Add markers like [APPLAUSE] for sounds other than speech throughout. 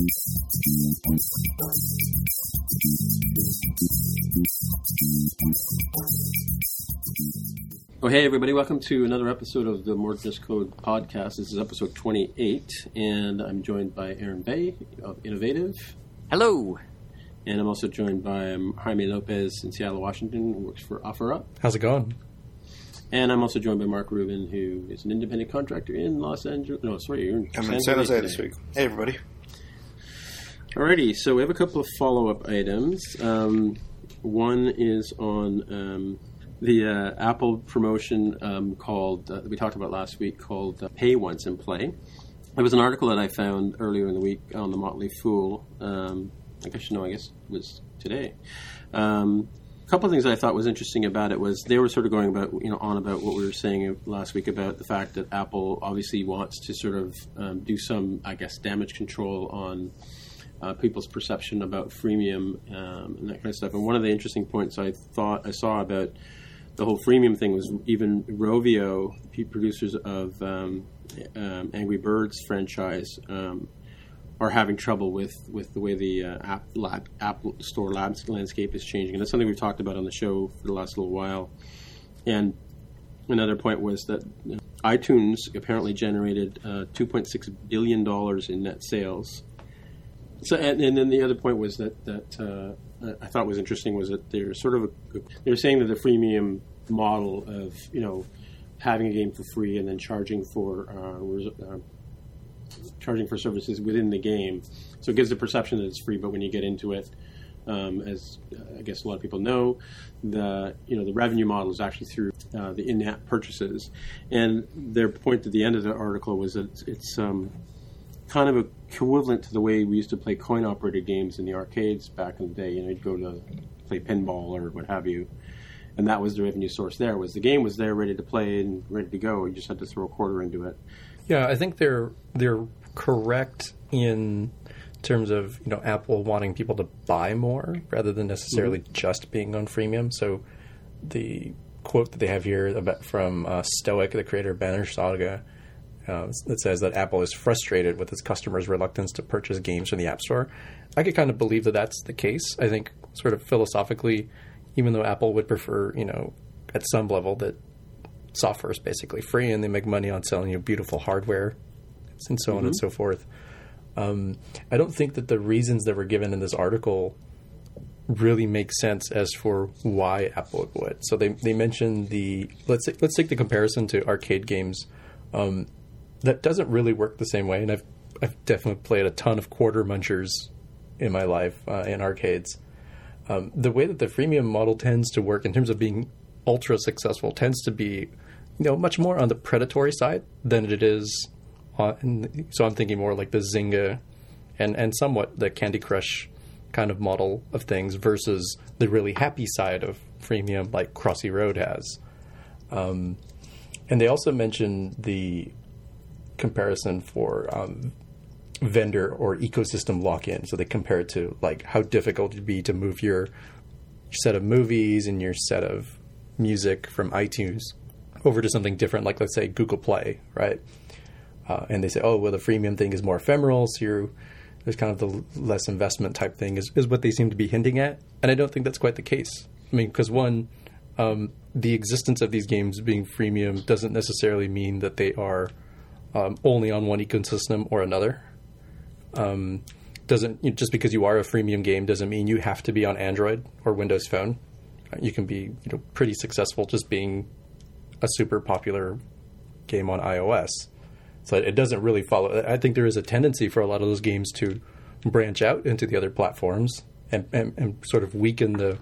Oh, hey, everybody. Welcome to another episode of the More Just Code podcast. This is episode 28, and I'm joined by Aaron Vegh of Innovative. Hello. And I'm also joined by um, Jaime Lopez in Seattle, Washington, who works for OfferUp. How's it going? And I'm also joined by Mark Rubin, who is an independent contractor in Los Angeles. No, sorry, you're in I'm San in San Jose today. this week. Hey, everybody. Alrighty, so we have a couple of follow up items. Um, one is on um, the uh, Apple promotion um, called, uh, that we talked about last week, called uh, Pay Once and Play. It was an article that I found earlier in the week on the Motley Fool. Um, I guess, you know, I guess it was today. Um, a couple of things I thought was interesting about it was they were sort of going about, you know, on about what we were saying last week about the fact that Apple obviously wants to sort of um, do some, I guess, damage control on uh, people's perception about freemium um, and that kind of stuff. And one of the interesting points I thought I saw about the whole freemium thing was even Rovio, the producers of um, um, Angry Birds franchise, um, are having trouble with, with the way the uh, app, lab, app store labs landscape is changing. And that's something we've talked about on the show for the last little while. And another point was that iTunes apparently generated uh, $2.6 billion in net sales so, and, and then the other point was that that uh, I thought was interesting was that they're sort of a, they're saying that the freemium model of you know having a game for free and then charging for uh, res- uh, charging for services within the game, so it gives the perception that it's free, but when you get into it, um, as I guess a lot of people know, the you know the revenue model is actually through uh, the in-app purchases, and their point at the end of the article was that it's, it's um, kind of equivalent to the way we used to play coin operated games in the arcades back in the day. You know, you'd go to play pinball or what have you, and that was the revenue source. There was the game was there, ready to play and ready to go. You just had to throw a quarter into it. Yeah, I think they're they're correct in terms of you know Apple wanting people to buy more rather than necessarily just being on freemium. So the quote that they have here about from uh, Stoic, the creator of Banner Saga, uh, that says that Apple is frustrated with its customers' reluctance to purchase games from the App Store. I could kind of believe that that's the case. I think, sort of philosophically, even though Apple would prefer, you know, at some level that software is basically free and they make money on selling you beautiful hardware and so on and so forth. Um, I don't think that the reasons that were given in this article really make sense as for why Apple would. So they they mentioned the let's let's take the comparison to arcade games. Um, that doesn't really work the same way, and I've I've definitely played a ton of quarter munchers in my life uh, in arcades. Um, the way that the freemium model tends to work in terms of being ultra successful tends to be, you know, much more on the predatory side than it is. On, so I'm thinking more like the Zynga, and and somewhat the Candy Crush kind of model of things versus the really happy side of freemium like Crossy Road has. Um, and they also mentioned the comparison for um, vendor or ecosystem lock-in. So they compare it to like how difficult it'd be to move your set of movies and your set of music from iTunes over to something different, like let's say Google Play, right? Uh, and they say, oh, well, the freemium thing is more ephemeral, so you're, there's kind of the less investment type thing is, is what they seem to be hinting at. And I don't think that's quite the case. I mean, because one, um, the existence of these games being freemium doesn't necessarily mean that they are um, only on one ecosystem or another. Um, doesn't just because you are a freemium game doesn't mean you have to be on Android or Windows Phone. You can be you know pretty successful just being a super popular game on iOS. So it doesn't really follow. I think there is a tendency for a lot of those games to branch out into the other platforms and, and, and sort of weaken the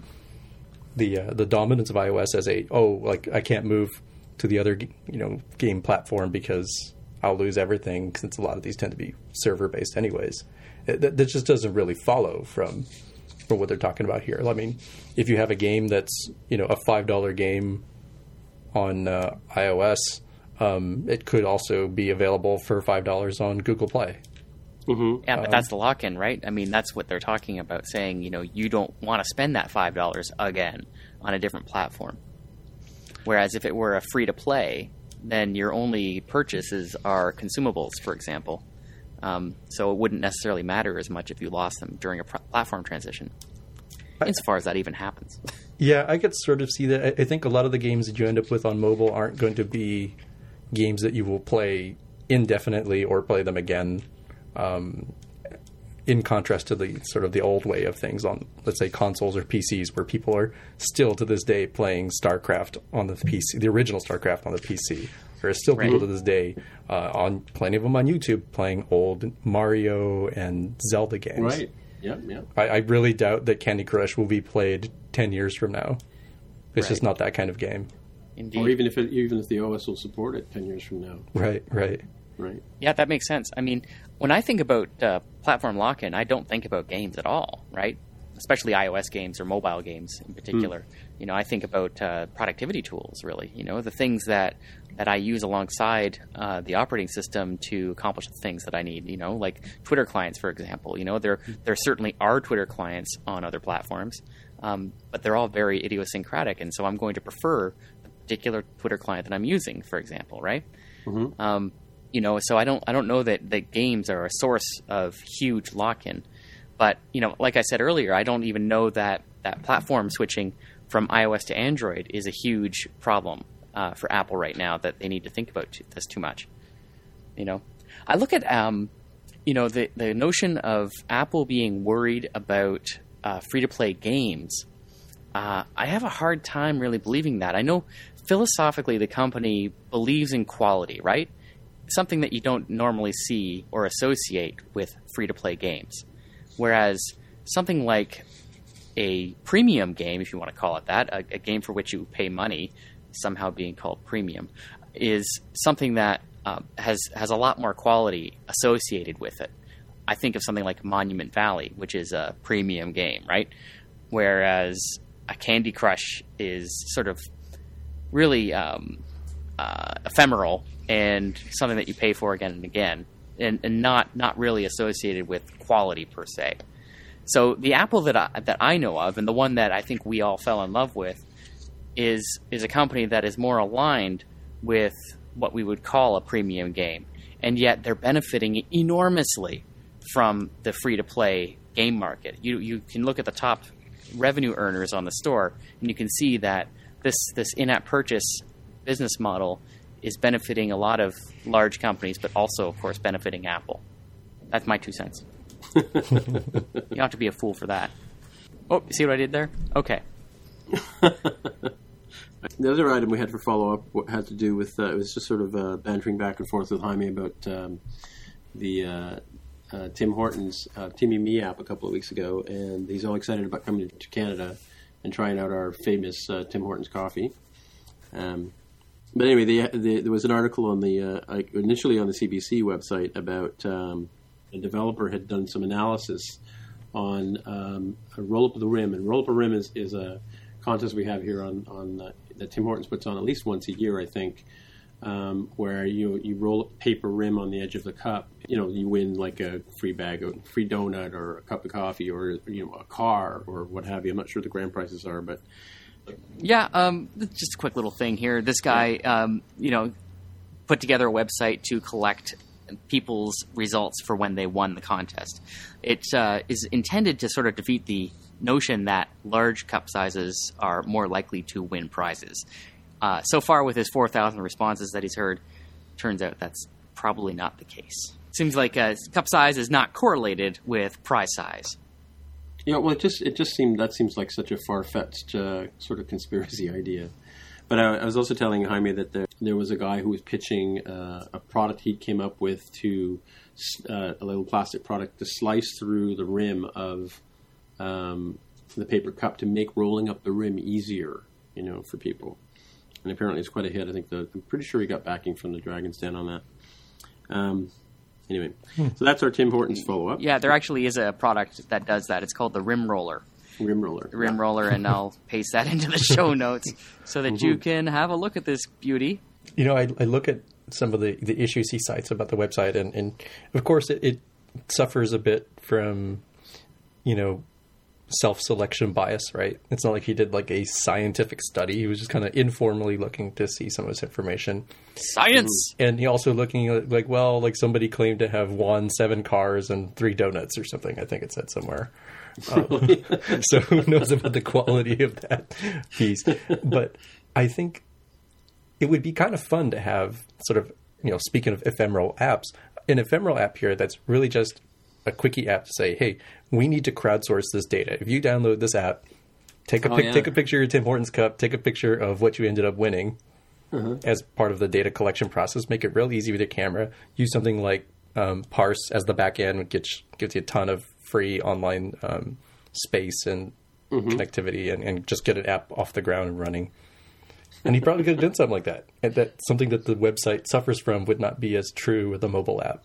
the uh, the dominance of iOS as a oh like I can't move to the other you know game platform because I'll lose everything since a lot of these tend to be server based anyways. It, that, that just doesn't really follow from from what they're talking about here. I mean, if you have a game that's you know a five dollar game on uh, iOS, um, it could also be available for five dollars on Google Play. Mm-hmm. Yeah, but that's the lock-in, right? I mean, that's what they're talking about, saying you know you don't want to spend that five dollars again on a different platform. Whereas if it were a free-to-play, then your only purchases are consumables, for example, Um, so it wouldn't necessarily matter as much if you lost them during a pr- platform transition, insofar as that even happens. [LAUGHS] Yeah, I could sort of see that. I- think a lot of the games that you end up with on mobile aren't going to be games that you will play indefinitely or play them again. Um, in contrast to the sort of the old way of things on, let's say, consoles or PCs, where people are still to this day playing StarCraft on the PC, the original StarCraft on the PC. There are still people Right. to this day uh, on plenty of them on YouTube playing old Mario and Zelda games. Right. Yep. Yep. I, I really doubt that Candy Crush will be played ten years from now. It's just not that kind of game. Indeed. Or even if it, even if the OS will support it ten years from now. Right, right. Right. Yeah, that makes sense. I mean, when I think about uh, platform lock in, I don't think about games at all, right? Especially iOS games or mobile games in particular. You know, I think about uh, productivity tools, really. You know, the things that, that I use alongside uh, the operating system to accomplish the things that I need. You know, like Twitter clients, for example. You know, there there certainly are Twitter clients on other platforms, um, but they're all very idiosyncratic, and so I'm going to prefer the particular Twitter client that I'm using, for example, right? Um, you know, so I don't I don't know that, that games are a source of huge lock in. But, you know, like I said earlier, I don't even know that, that platform switching from iOS to Android is a huge problem uh, for Apple right now that they need to think about this too much. You know, I look at um, you know the the notion of Apple being worried about uh, free to play games. Uh, I have a hard time really believing that. I know philosophically the company believes in quality, right? Something that you don't normally see or associate with free to play games. Whereas something like a premium game, if you want to call it that, a, a game for which you pay money, somehow being called premium, is something that um, has has a lot more quality associated with it. I think of something like Monument Valley, which is a premium game, right? Whereas a Candy Crush is sort of really um, uh, ephemeral and something that you pay for again and again, and, and not not really associated with quality per se. So the Apple that I, that I know of, and the one that I think we all fell in love with, is is a company that is more aligned with what we would call a premium game, and yet they're benefiting enormously from the free to play game market. You you can look at the top revenue earners on the store, and you can see that this this in app purchase business model is benefiting a lot of large companies, but also, of course, benefiting Apple. That's my two cents. [LAUGHS] you have to be a fool for that. Oh, see what I did there? Okay. [LAUGHS] The other item we had for follow up had to do with uh, it was just sort of uh, bantering back and forth with Jaime about um, the uh, uh, Tim Hortons uh, Timmy Me app a couple of weeks ago, and he's all excited about coming to Canada and trying out our famous uh, Tim Hortons coffee. Um, but anyway, the, the, there was an article on the uh, initially on the CBC website about um, a developer had done some analysis on um, a roll up the rim, and roll up a rim is, is a contest we have here on on uh, that Tim Hortons puts on at least once a year, I think, um, where you you roll a paper rim on the edge of the cup. You know, you win like a free bag, of free donut, or a cup of coffee, or you know, a car, or what have you. I'm not sure what the grand prices are, but Yeah, um, just a quick little thing here. This guy, um, you know, put together a website to collect people's results for when they won the contest. It uh, is intended to sort of defeat the notion that large cup sizes are more likely to win prizes. Uh, so far, with his 4,000 responses that he's heard, turns out that's probably not the case. Seems like uh, cup size is not correlated with prize size. Yeah, well, it just it just seemed that seems like such a far fetched uh, sort of conspiracy [LAUGHS] idea. But I, I was also telling Jaime that there, there was a guy who was pitching uh, a product he came up with to uh, a little plastic product to slice through the rim of um, the paper cup to make rolling up the rim easier, you know, for people. And apparently, it's quite a hit. I think the, I'm pretty sure he got backing from the Dragon's Den on that. Um, anyway, hmm. so that's our Tim Hortons follow up. Yeah, there actually is a product that does that. It's called the Rim Roller. Rim roller. rim roller, and I'll [LAUGHS] paste that into the show notes so that you mm-hmm. can have a look at this beauty. You know, I, I look at some of the, the issues he cites about the website, and, and of course, it, it suffers a bit from, you know, self-selection bias, right? It's not like he did like a scientific study. He was just kind of informally looking to see some of this information. Science. And he also looking at like, well, like somebody claimed to have won seven cars and three donuts or something. I think it said somewhere. Um, [LAUGHS] so who knows about the quality of that piece? But I think it would be kind of fun to have sort of, you know, speaking of ephemeral apps, an ephemeral app here that's really just a quickie app to say, hey, we need to crowdsource this data. If you download this app, take a Oh, pic- yeah. take a picture of your Tim Hortons cup, take a picture of what you ended up winning Uh-huh. as part of the data collection process. Make it real easy with your camera. Use something like um, Parse as the back end, which gives, gives you a ton of free online um, space and Mm-hmm. connectivity, and, and just get an app off the ground and running. [LAUGHS] And he probably could have done something like that. And that something that the website suffers from would not be as true with a mobile app.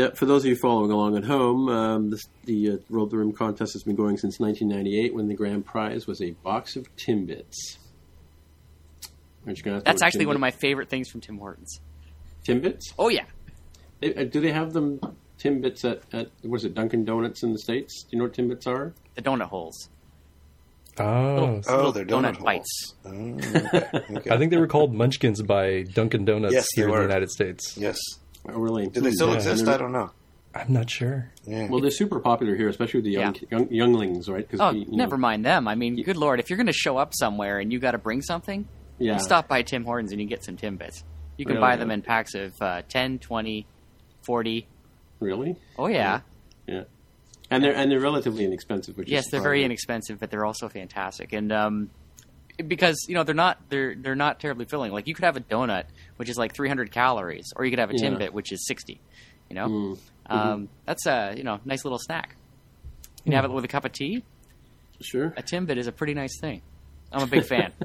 Yeah, for those of you following along at home, um, this, the uh, Roll the Rim contest has been going since 1998 when the grand prize was a box of Timbits. Aren't you gonna ask That's what actually one of my favorite things from Tim Hortons. Timbits? Oh yeah. They- uh, do they have them Timbits at, at what is it Dunkin' Donuts in the states? Do you know what Timbits are? The donut holes. Oh, Oh, Little they're donut donut, holes. bites. Oh, okay. [LAUGHS] okay. I think they were called Munchkins by Dunkin' Donuts Yes, here in the. United States. yes. Oh, really? Do they still Yeah. exist? I don't know. I'm not sure. Yeah. Well, they're super popular here, especially with the young, Yeah. young younglings, right? 'Cause Oh, we- you know- never mind them. I mean, good lord, if you're going to show up somewhere and you got to bring something, Yeah. you stop by Tim Hortons and you get some Timbits. You can Really? buy them in packs of uh, 10, 20, 40. Really? Oh yeah. Yeah. And they're and they're relatively inexpensive, which Yes, is they're very surprising. inexpensive, but they're also fantastic. And um, because you know they're not they're they're not terribly filling. Like you could have a donut which is like 300 calories, or you could have a Yeah. Timbit which is 60. You know, Mm. um, that's a you know nice little snack. You can have it with a cup of tea. Sure. A Timbit is a pretty nice thing. I'm a big fan. [LAUGHS]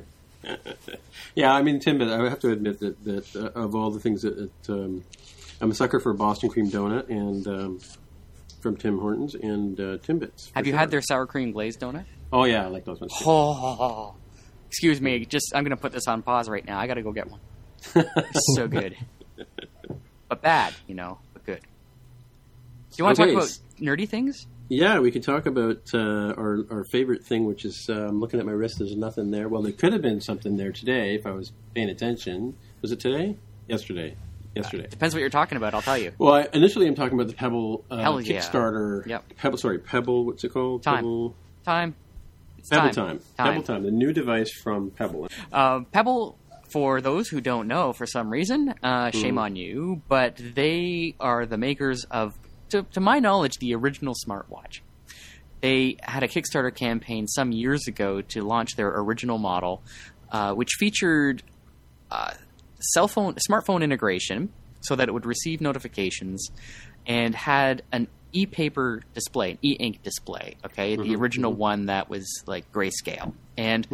Yeah, I mean Timbit. I have to admit that that uh, of all the things that, that um, I'm a sucker for Boston cream donut and um, from Tim Hortons and uh, Timbits. have you sure. had their sour cream glazed donut? Oh yeah, I like those ones. Too. Oh, excuse me. Just I'm going to put this on pause right now. I got to go get one. [LAUGHS] So good, but bad, you know, but good. Do you want to Okay, talk about nerdy things? Yeah, we could talk about uh, our our favorite thing, which is uh, I'm looking at my wrist. There's nothing there. Well, there could have been something there today if I was paying attention. Was it today? Yesterday. Yesterday. Depends what you're talking about. I'll tell you. Well, I, initially I'm talking about the Pebble uh, Hell yeah. Kickstarter. Yep. Pebble. Sorry, Pebble. What's it called? Time. Pebble. Time. It's Pebble time. time. Pebble time. The new device from Pebble. Uh, Pebble, for those who don't know, for some reason, uh, shame on you, but they are the makers of, to, to my knowledge, the original smartwatch. They had a Kickstarter campaign some years ago to launch their original model, uh, which featured uh, cell phone, smartphone integration, so that it would receive notifications, and had an e-paper display, an e-ink display. Okay, the original one that was like grayscale, and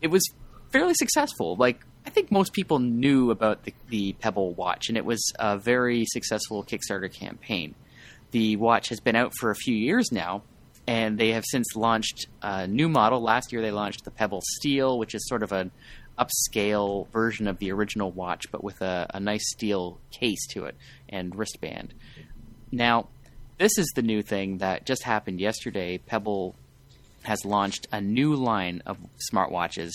it was fairly successful. Like I think most people knew about the, the Pebble watch, and it was a very successful Kickstarter campaign. The watch has been out for a few years now, and they have since launched a new model. Last year, they launched the Pebble Steel, which is sort of an upscale version of the original watch, but with a, a nice steel case to it and wristband. Now, this is the new thing that just happened yesterday. Pebble has launched a new line of smartwatches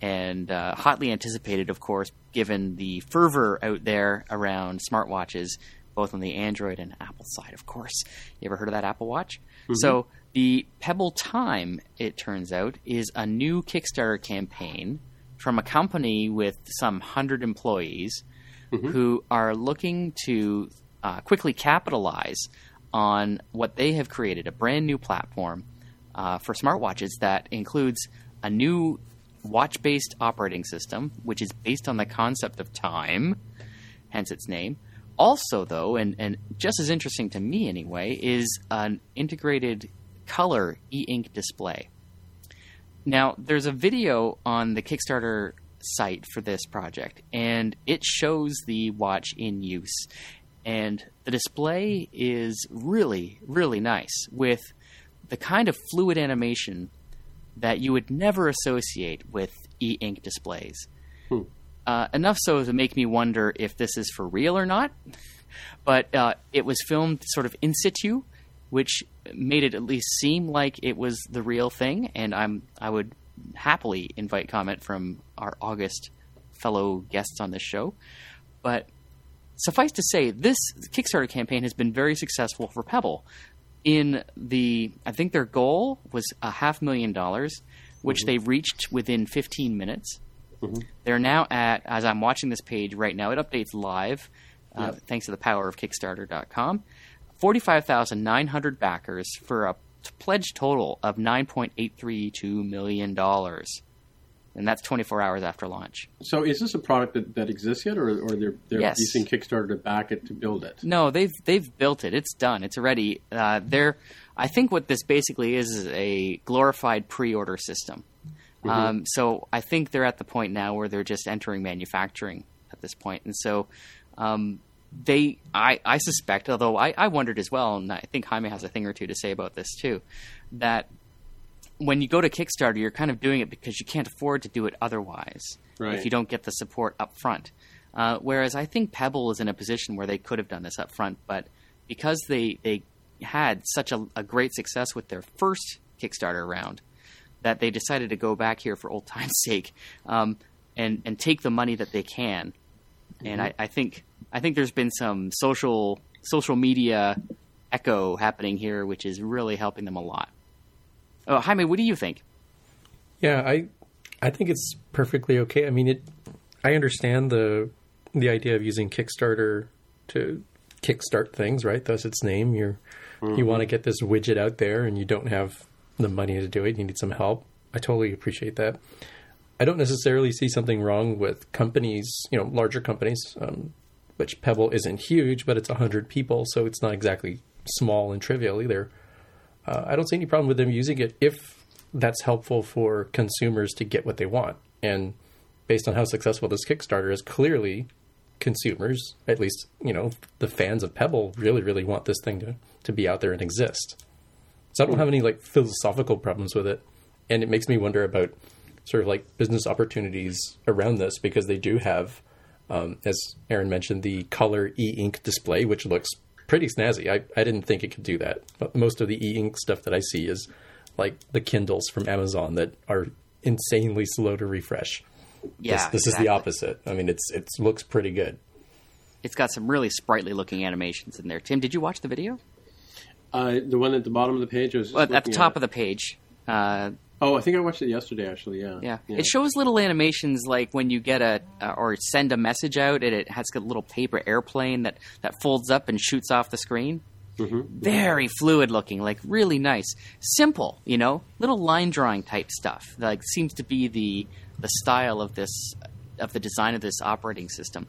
and uh, hotly anticipated, of course, given the fervor out there around smartwatches, both on the Android and Apple side, of course. You ever heard of that Apple Watch? So, the Pebble Time, it turns out, is a new Kickstarter campaign from a company with some hundred employees who are looking to uh, quickly capitalize on what they have created a brand new platform uh, for smartwatches that includes a new watch based operating system, which is based on the concept of time, hence its name. Also, though, and, and just as interesting to me anyway, is an integrated color e ink display. Now, there's a video on the Kickstarter site for this project, and it shows the watch in use. And the display is really, really nice with the kind of fluid animation that you would never associate with e ink displays. Uh, enough so to make me wonder if this is for real or not. [LAUGHS] But uh, it was filmed sort of in situ which made it at least seem like it was the real thing. And I'm I would happily invite comment from our August fellow guests on this show. But suffice to say, this Kickstarter campaign has been very successful for Pebble. In the, I think their goal was a half million dollars, which they reached within 15 minutes. They're now at, as I'm watching this page right now, it updates live, uh, thanks to the power of Kickstarter.com. 45,900 backers for a t- pledge total of $9.832 million. And that's 24 hours after launch. So is this a product that, that exists yet, or, or they're, they're Yes. using Kickstarter to back it to build it? No, they've they've built it. It's done. It's ready. Uh, they're. I think what this basically is is a glorified pre-order system. Um, so I think they're at the point now where they're just entering manufacturing at this point. point, and so um, they. I, I suspect, although I, I wondered as well, and I think Jaime has a thing or two to say about this too, that when you go to Kickstarter, you're kind of doing it because you can't afford to do it otherwise. Right. If you don't get the support up front. Uh, whereas I think Pebble is in a position where they could have done this up front, but because they, they had such a, a great success with their first Kickstarter round, that they decided to go back here for old [LAUGHS] time's sake um, and, and take the money that they can. And I, I think I think there's been some social social media echo happening here, which is really helping them a lot. Oh, Jaime, what do you think? Yeah, I I think it's perfectly okay. I mean, it. I understand the the idea of using Kickstarter to kickstart things, right? That's its name. You're you want to get this widget out there, and you don't have the money to do it. You need some help. I totally appreciate that. I don't necessarily see something wrong with companies, you know, larger companies, um, which Pebble isn't huge, but it's hundred people, so it's not exactly small and trivial either. Uh, I don't see any problem with them using it if that's helpful for consumers to get what they want. And based on how successful this Kickstarter is, clearly consumers, at least you know the fans of Pebble, really, really want this thing to to be out there and exist. So I don't have any like philosophical problems with it, and it makes me wonder about sort of like business opportunities around this because they do have, um, as Aaron mentioned, the color e-ink display, which looks pretty snazzy. I, I didn't think it could do that. But most of the e-ink stuff that I see is like the Kindles from Amazon that are insanely slow to refresh. Yeah, this, this is the opposite. I mean, it's it looks pretty good. It's got some really sprightly looking animations in there. Tim, did you watch the video? Uh, the one at the bottom of the page. Was Well, at the top at of the page. Uh, Oh, I think I watched it yesterday. Actually, yeah. yeah. it shows little animations like when you get a uh, or send a message out, and it has a little paper airplane that that folds up and shoots off the screen. Very fluid looking, like really nice, simple. You know, little line drawing type stuff. Like seems to be the the style of this of the design of this operating system,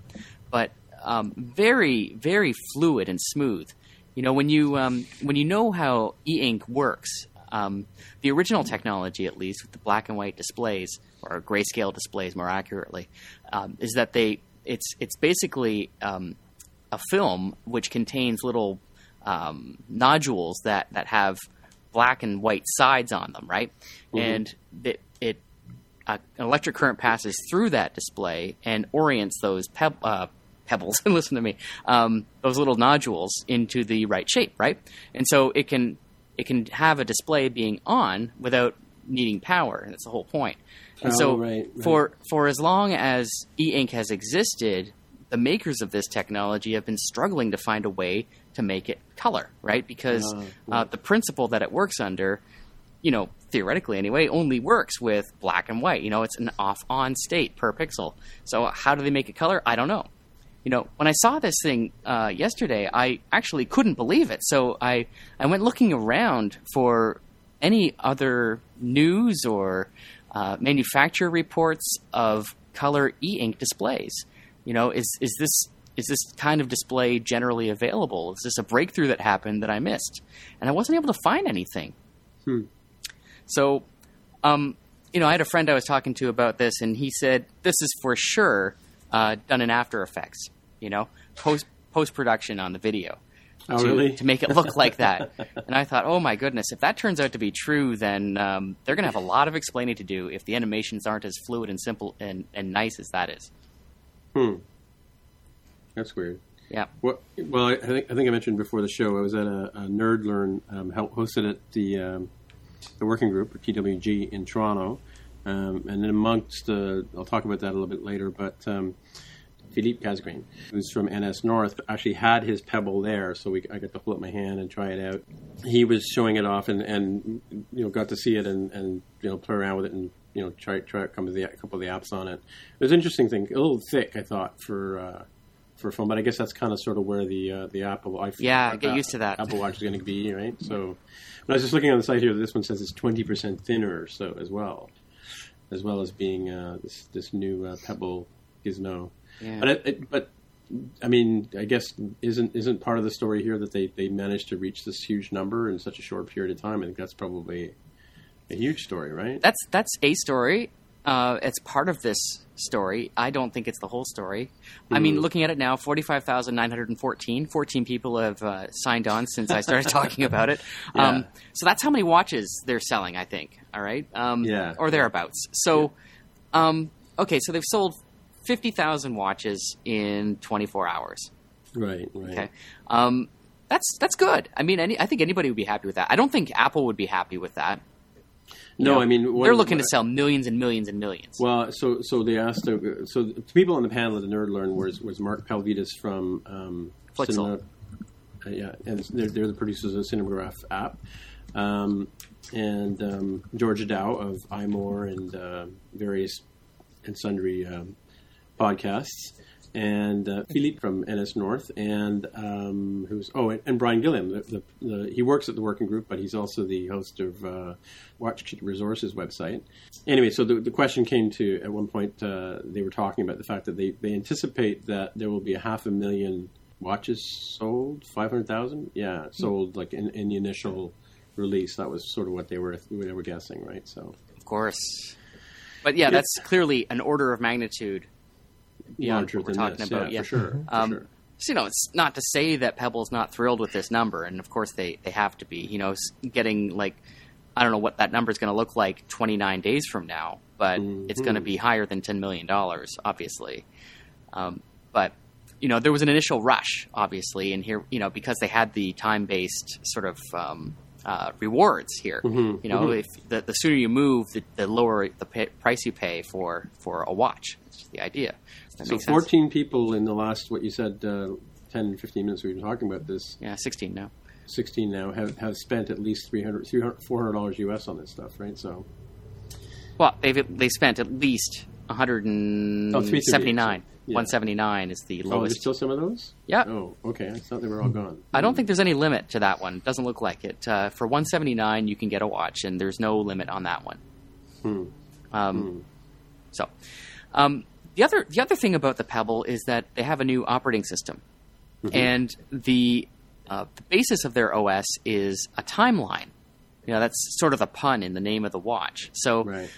but um, very very fluid and smooth. You know, when you um, when you know how e-ink works, um, the original technology, at least with the black and white displays or grayscale displays, more accurately, um, is that they it's it's basically um, a film which contains little um, nodules that that have black and white sides on them, right? And it, it uh, an electric current passes through that display and orients those peb- uh, pebbles. [LAUGHS] listen to me, um, those little nodules into the right shape, right? And so it can it can have a display being on without needing power, and that's the whole point. And Oh, so right, right. for for as long as e-ink has existed, the makers of this technology have been struggling to find a way to make it color, right? Because uh, the principle that it works under, you know, theoretically anyway, only works with black and white. You know, it's an off-on state per pixel. So how do they make it color? I don't know. You know, when I saw this thing uh, yesterday, I actually couldn't believe it. So I I went looking around for any other news or uh, manufacturer reports of color e-ink displays. You know, is is this is this kind of display generally available? Is this a breakthrough that happened that I missed? And I wasn't able to find anything. So, um, you know, I had a friend I was talking to about this, and he said this is for sure uh, done in After Effects. You know, post post production on the video. Oh, to, really? to make it look like that. [LAUGHS] and I thought, oh my goodness, if that turns out to be true, then um, they're going to have a lot of explaining to do if the animations aren't as fluid and simple and, and nice as that is. Hmm. That's weird. Yeah. Well, well, I think I think I mentioned before the show. I was at a, a Nerd Learn um, hosted at the um, the working group or TWG in Toronto, um, and then amongst the, I'll talk about that a little bit later. But um, Philippe Casgrain, who's from NS North, actually had his Pebble there, so we, I got to hold up my hand and try it out. He was showing it off, and, and you know got to see it and, and you know play around with it and you know try try out some of the, a couple of the apps on it. It was an interesting thing, a little thick, I thought for. Uh, for a phone, but I guess that's kind of sort of where the uh, the Apple iPhone, Yeah, get used to that. Apple Watch is going to be, right? So, when I was just looking on the site here, this one says it's twenty percent thinner, so as well, as well as being uh, this this new uh, Pebble Gizmo. Yeah. But it, it, but I mean, I guess isn't isn't part of the story here that they they managed to reach this huge number in such a short period of time? I think that's probably a huge story, right? That's that's a story. Uh, it's part of this story. I don't think it's the whole story. I mean, Hmm. looking at it now, 45,914. 14 people have uh, signed on since I started [LAUGHS] talking about it. [LAUGHS] Um, Yeah. so that's how many watches they're selling, I think. All right? Um, Yeah. Or thereabouts. So, um, okay, so they've sold 50,000 watches in 24 hours. right, right. Okay. Um, that's that's good. I mean, any, I think anybody would be happy with that. I don't think Apple would be happy with that. No, know, I mean they're looking to sell millions and millions and millions. Well, so so they asked. Uh, so the people on the panel at the Nerd Learn was was Mark Pavlidis from um. Cinema- uh, yeah, and they're, they're the producers of the Cinemagraph app, um, and um, Georgia Dow of iMore and uh, various and sundry um, podcasts, and uh, Philippe from NS North, and um, who's oh, and, and Brian Gilliam. The, the, the, he works at the working group, but he's also the host of uh, Watch Resources website. Anyway, so the, the question came to at one point uh, they were talking about the fact that they, they anticipate that there will be a half a million watches sold, five hundred thousand, yeah, sold like in, in the initial release. That was sort of what they were they were guessing, right? So Of course. But yeah, that's clearly an order of magnitude larger what we're talking this, about. yeah, for sure. for Um, sure. So, you know, it's not to say that Pebble's not thrilled with this number, and of course they, they have to be. You know, getting like, I don't know what that number is going to look like 29 days from now, but it's going to be higher than $10 million, obviously. Um, but, you know, there was an initial rush, obviously, and here, you know, because they had the time based sort of um, uh, rewards here. You know, if the, the sooner you move, the, the lower the pay, price you pay for, for a watch. That's just the idea. So makes sense. 14 people in the last, what you said, uh, 10, 15 minutes we've been talking about this, Yeah, 16 now. 16 now, have, have spent at least 300, 300 $400 US on this stuff, right? So, Well, they've they spent at least 179. Oh, 338, yeah. 179 is the oh, lowest. there's still some of those? Yeah. Oh, okay. I thought they were all gone. I don't think there's any limit to that one. Doesn't look like it. Uh, for 179, you can get a watch, and there's no limit on that one. Hmm. Um, So, um, the other the other thing about the Pebble is that they have a new operating system, Mm-hmm. and the uh, the basis of their OS is a timeline. You know, that's sort of the pun in the name of the watch. So, Right.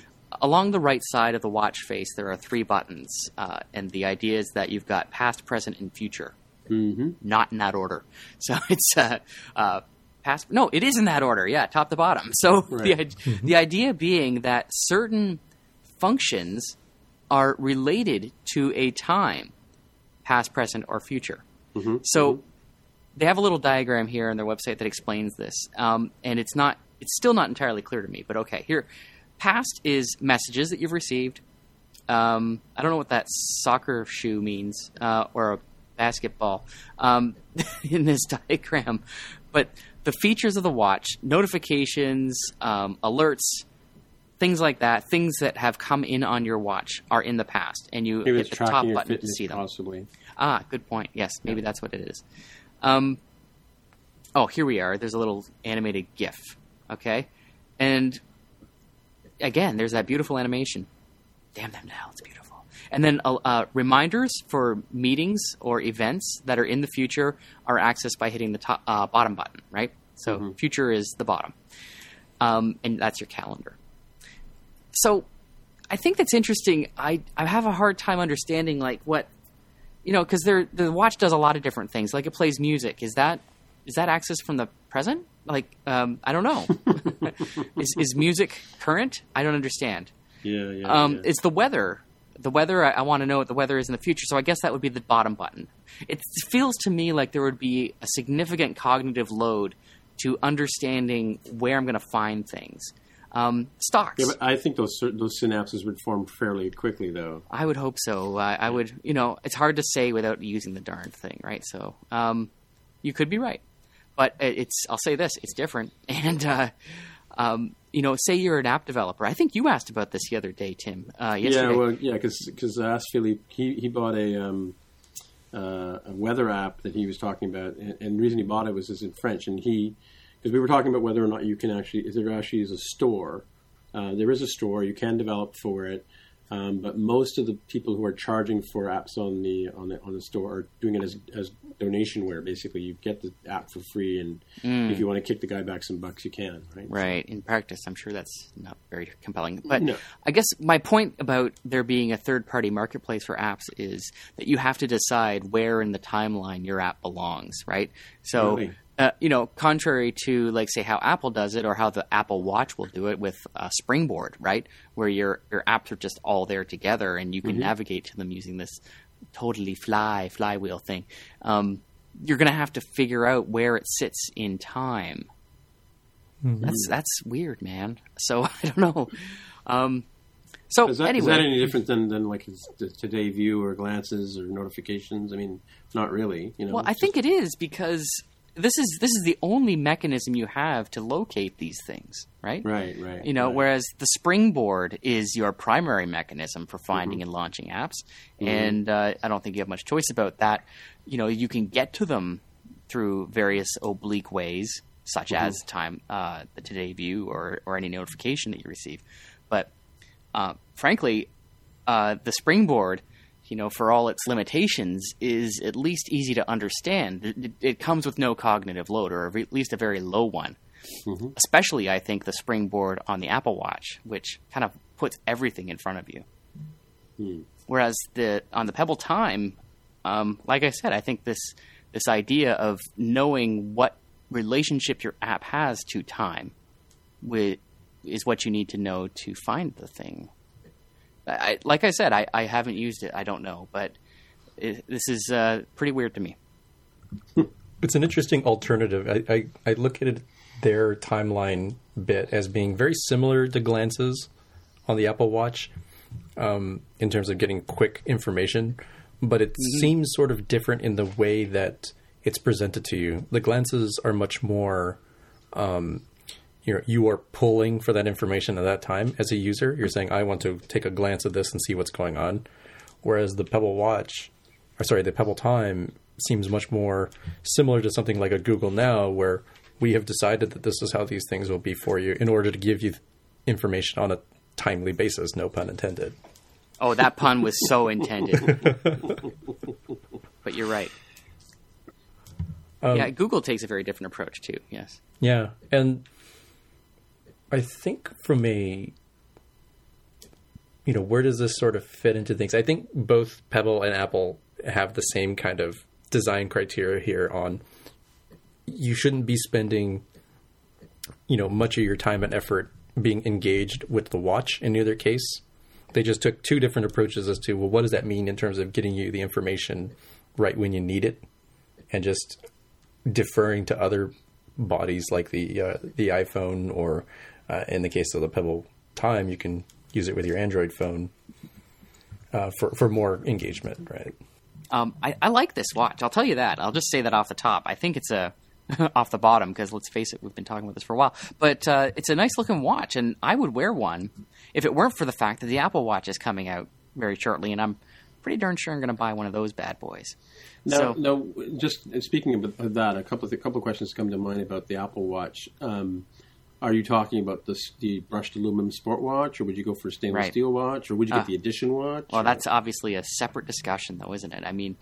along the right side of the watch face, there are three buttons, uh, and the idea is that you've got past, present, and future. Mm-hmm. Not in that order. [LAUGHS] So it's uh, uh, past. No, it is in that order. Yeah, top to bottom. [LAUGHS] So the Right. id- the idea being that certain functions are related to a time, past, present, or future. So they have a little diagram here on their website that explains this, um, and it's not it's still not entirely clear to me. But okay, here, past is messages that you've received. Um, I don't know what that soccer shoe means uh, or a basketball um, [LAUGHS] in this diagram, but the features of the watch, notifications, um, alerts, things like that, things that have come in on your watch are in the past, and you hit the top button to see them. possibly. Ah, good point. Yes, maybe that's what it is. Um, oh, here we are. There's a little animated GIF. Okay, and again, there's that beautiful animation. Damn them to hell, it's beautiful. And then uh, uh, reminders for meetings or events that are in the future are accessed by hitting the top, uh, bottom button. Right. So future is the bottom, um, and that's your calendar. So I think that's interesting. I I have a hard time understanding like what you know because the watch does a lot of different things. Like it plays music. Is that is that access from the present? Like um, I don't know. [LAUGHS] is is music current? I don't understand. Yeah, yeah. Um, yeah. Is the weather the weather. I, I want to know what the weather is in the future. So I guess that would be the bottom button. It feels to me like there would be a significant cognitive load to understanding where I'm going to find things. Um, stocks. Yeah, but I think those those synapses would form fairly quickly, though. I would hope so. I, I would, you know, it's hard to say without using the darn thing, right? So, um, you could be right, but it's. I'll say this: it's different. [LAUGHS] And uh, um, you know, say you're an app developer. I think you asked about this the other day, Tim. Uh. Yeah, well, yeah, because I asked Philippe, he he bought a um, uh, a weather app that he was talking about, and, and the reason he bought it was it's in French, and he because we were talking about whether or not you can actually if there actually is a store. Uh, there is a store you can develop for it, um, but most of the people who are charging for apps on the on the on the store are doing it as as donationware. Basically, you get the app for free, and if you want to kick the guy back some bucks, you can. Right. Right. In practice, I'm sure that's not very compelling. But No. I guess my point about there being a third party marketplace for apps is that you have to decide where in the timeline your app belongs, right? So, Really? Uh, you know, contrary to, like, say, how Apple does it or how the Apple Watch will do it with uh, Springboard, right? Where your, your apps are just all there together and you can navigate to them using this totally fly, flywheel thing. Um, you're going to have to figure out where it sits in time. That's that's weird, man. So [LAUGHS] I don't know. Um, so Is that, anyway, is that any different than, than like his, the Today View or glances or notifications? I mean, not really. You know. well, I it's think it is because this is this is the only mechanism you have to locate these things, right? right, right. You know, right. whereas the springboard is your primary mechanism for finding Mm-hmm. and launching apps, and uh, I don't think you have much choice about that. You know, you can get to them through various oblique ways, such Mm-hmm. as time, uh, the Today View, or or any notification that you receive. But uh, frankly, uh, the springboard, you know, for all its limitations, is at least easy to understand. It, it- comes with no cognitive load, or at least a very low one. Especially, I think, the springboard on the Apple Watch, which kind of puts everything in front of you. Whereas the on the Pebble Time, um, like I said, I think this this idea of knowing what relationship your app has to time wi- is what you need to know to find the thing. I, like I said, I, I haven't used it. I don't know, but it, this is uh, pretty weird to me. [LAUGHS] It's an interesting alternative. I, I, I look at it, their timeline bit as being very similar to Glances on the Apple Watch um, in terms of getting quick information, but it seems sort of different in the way that it's presented to you. The Glances are much more. Um, you're, you are pulling for that information at that time as a user. You're saying, I want to take a glance at this and see what's going on. Whereas the Pebble Watch, or sorry, the Pebble Time seems much more similar to something like a Google Now, where we have decided that this is how these things will be for you in order to give you information on a timely basis, no pun intended. Oh, that pun was so intended. but you're right. Um, yeah, Google takes a very different approach too. Yes. Yeah, and I think from a you know where does this sort of fit into things? I think both Pebble and Apple have the same kind of design criteria here on you shouldn't be spending you know much of your time and effort being engaged with the watch in either case. They just took two different approaches as to well what does that mean in terms of getting you the information right when you need it and just deferring to other bodies like the uh, the iPhone or uh, in the case of the Pebble Time, you can use it with your Android phone uh, for for more engagement, right? Um, I, I like this watch. I'll tell you that. I'll just say that off the top. I think it's a [LAUGHS] off the bottom because let's face it, we've been talking about this for a while. But uh, it's a nice looking watch, and I would wear one if it weren't for the fact that the Apple Watch is coming out very shortly, and I'm pretty darn sure I'm going to buy one of those bad boys. Now, so, now, just speaking of, of that, a couple of a couple of questions come to mind about the Apple Watch. Um, are you talking about the, the brushed aluminum sport watch, or would you go for a stainless Right. steel watch, or would you get Ah. the edition watch? Well, or- that's obviously a separate discussion, though, isn't it? I mean,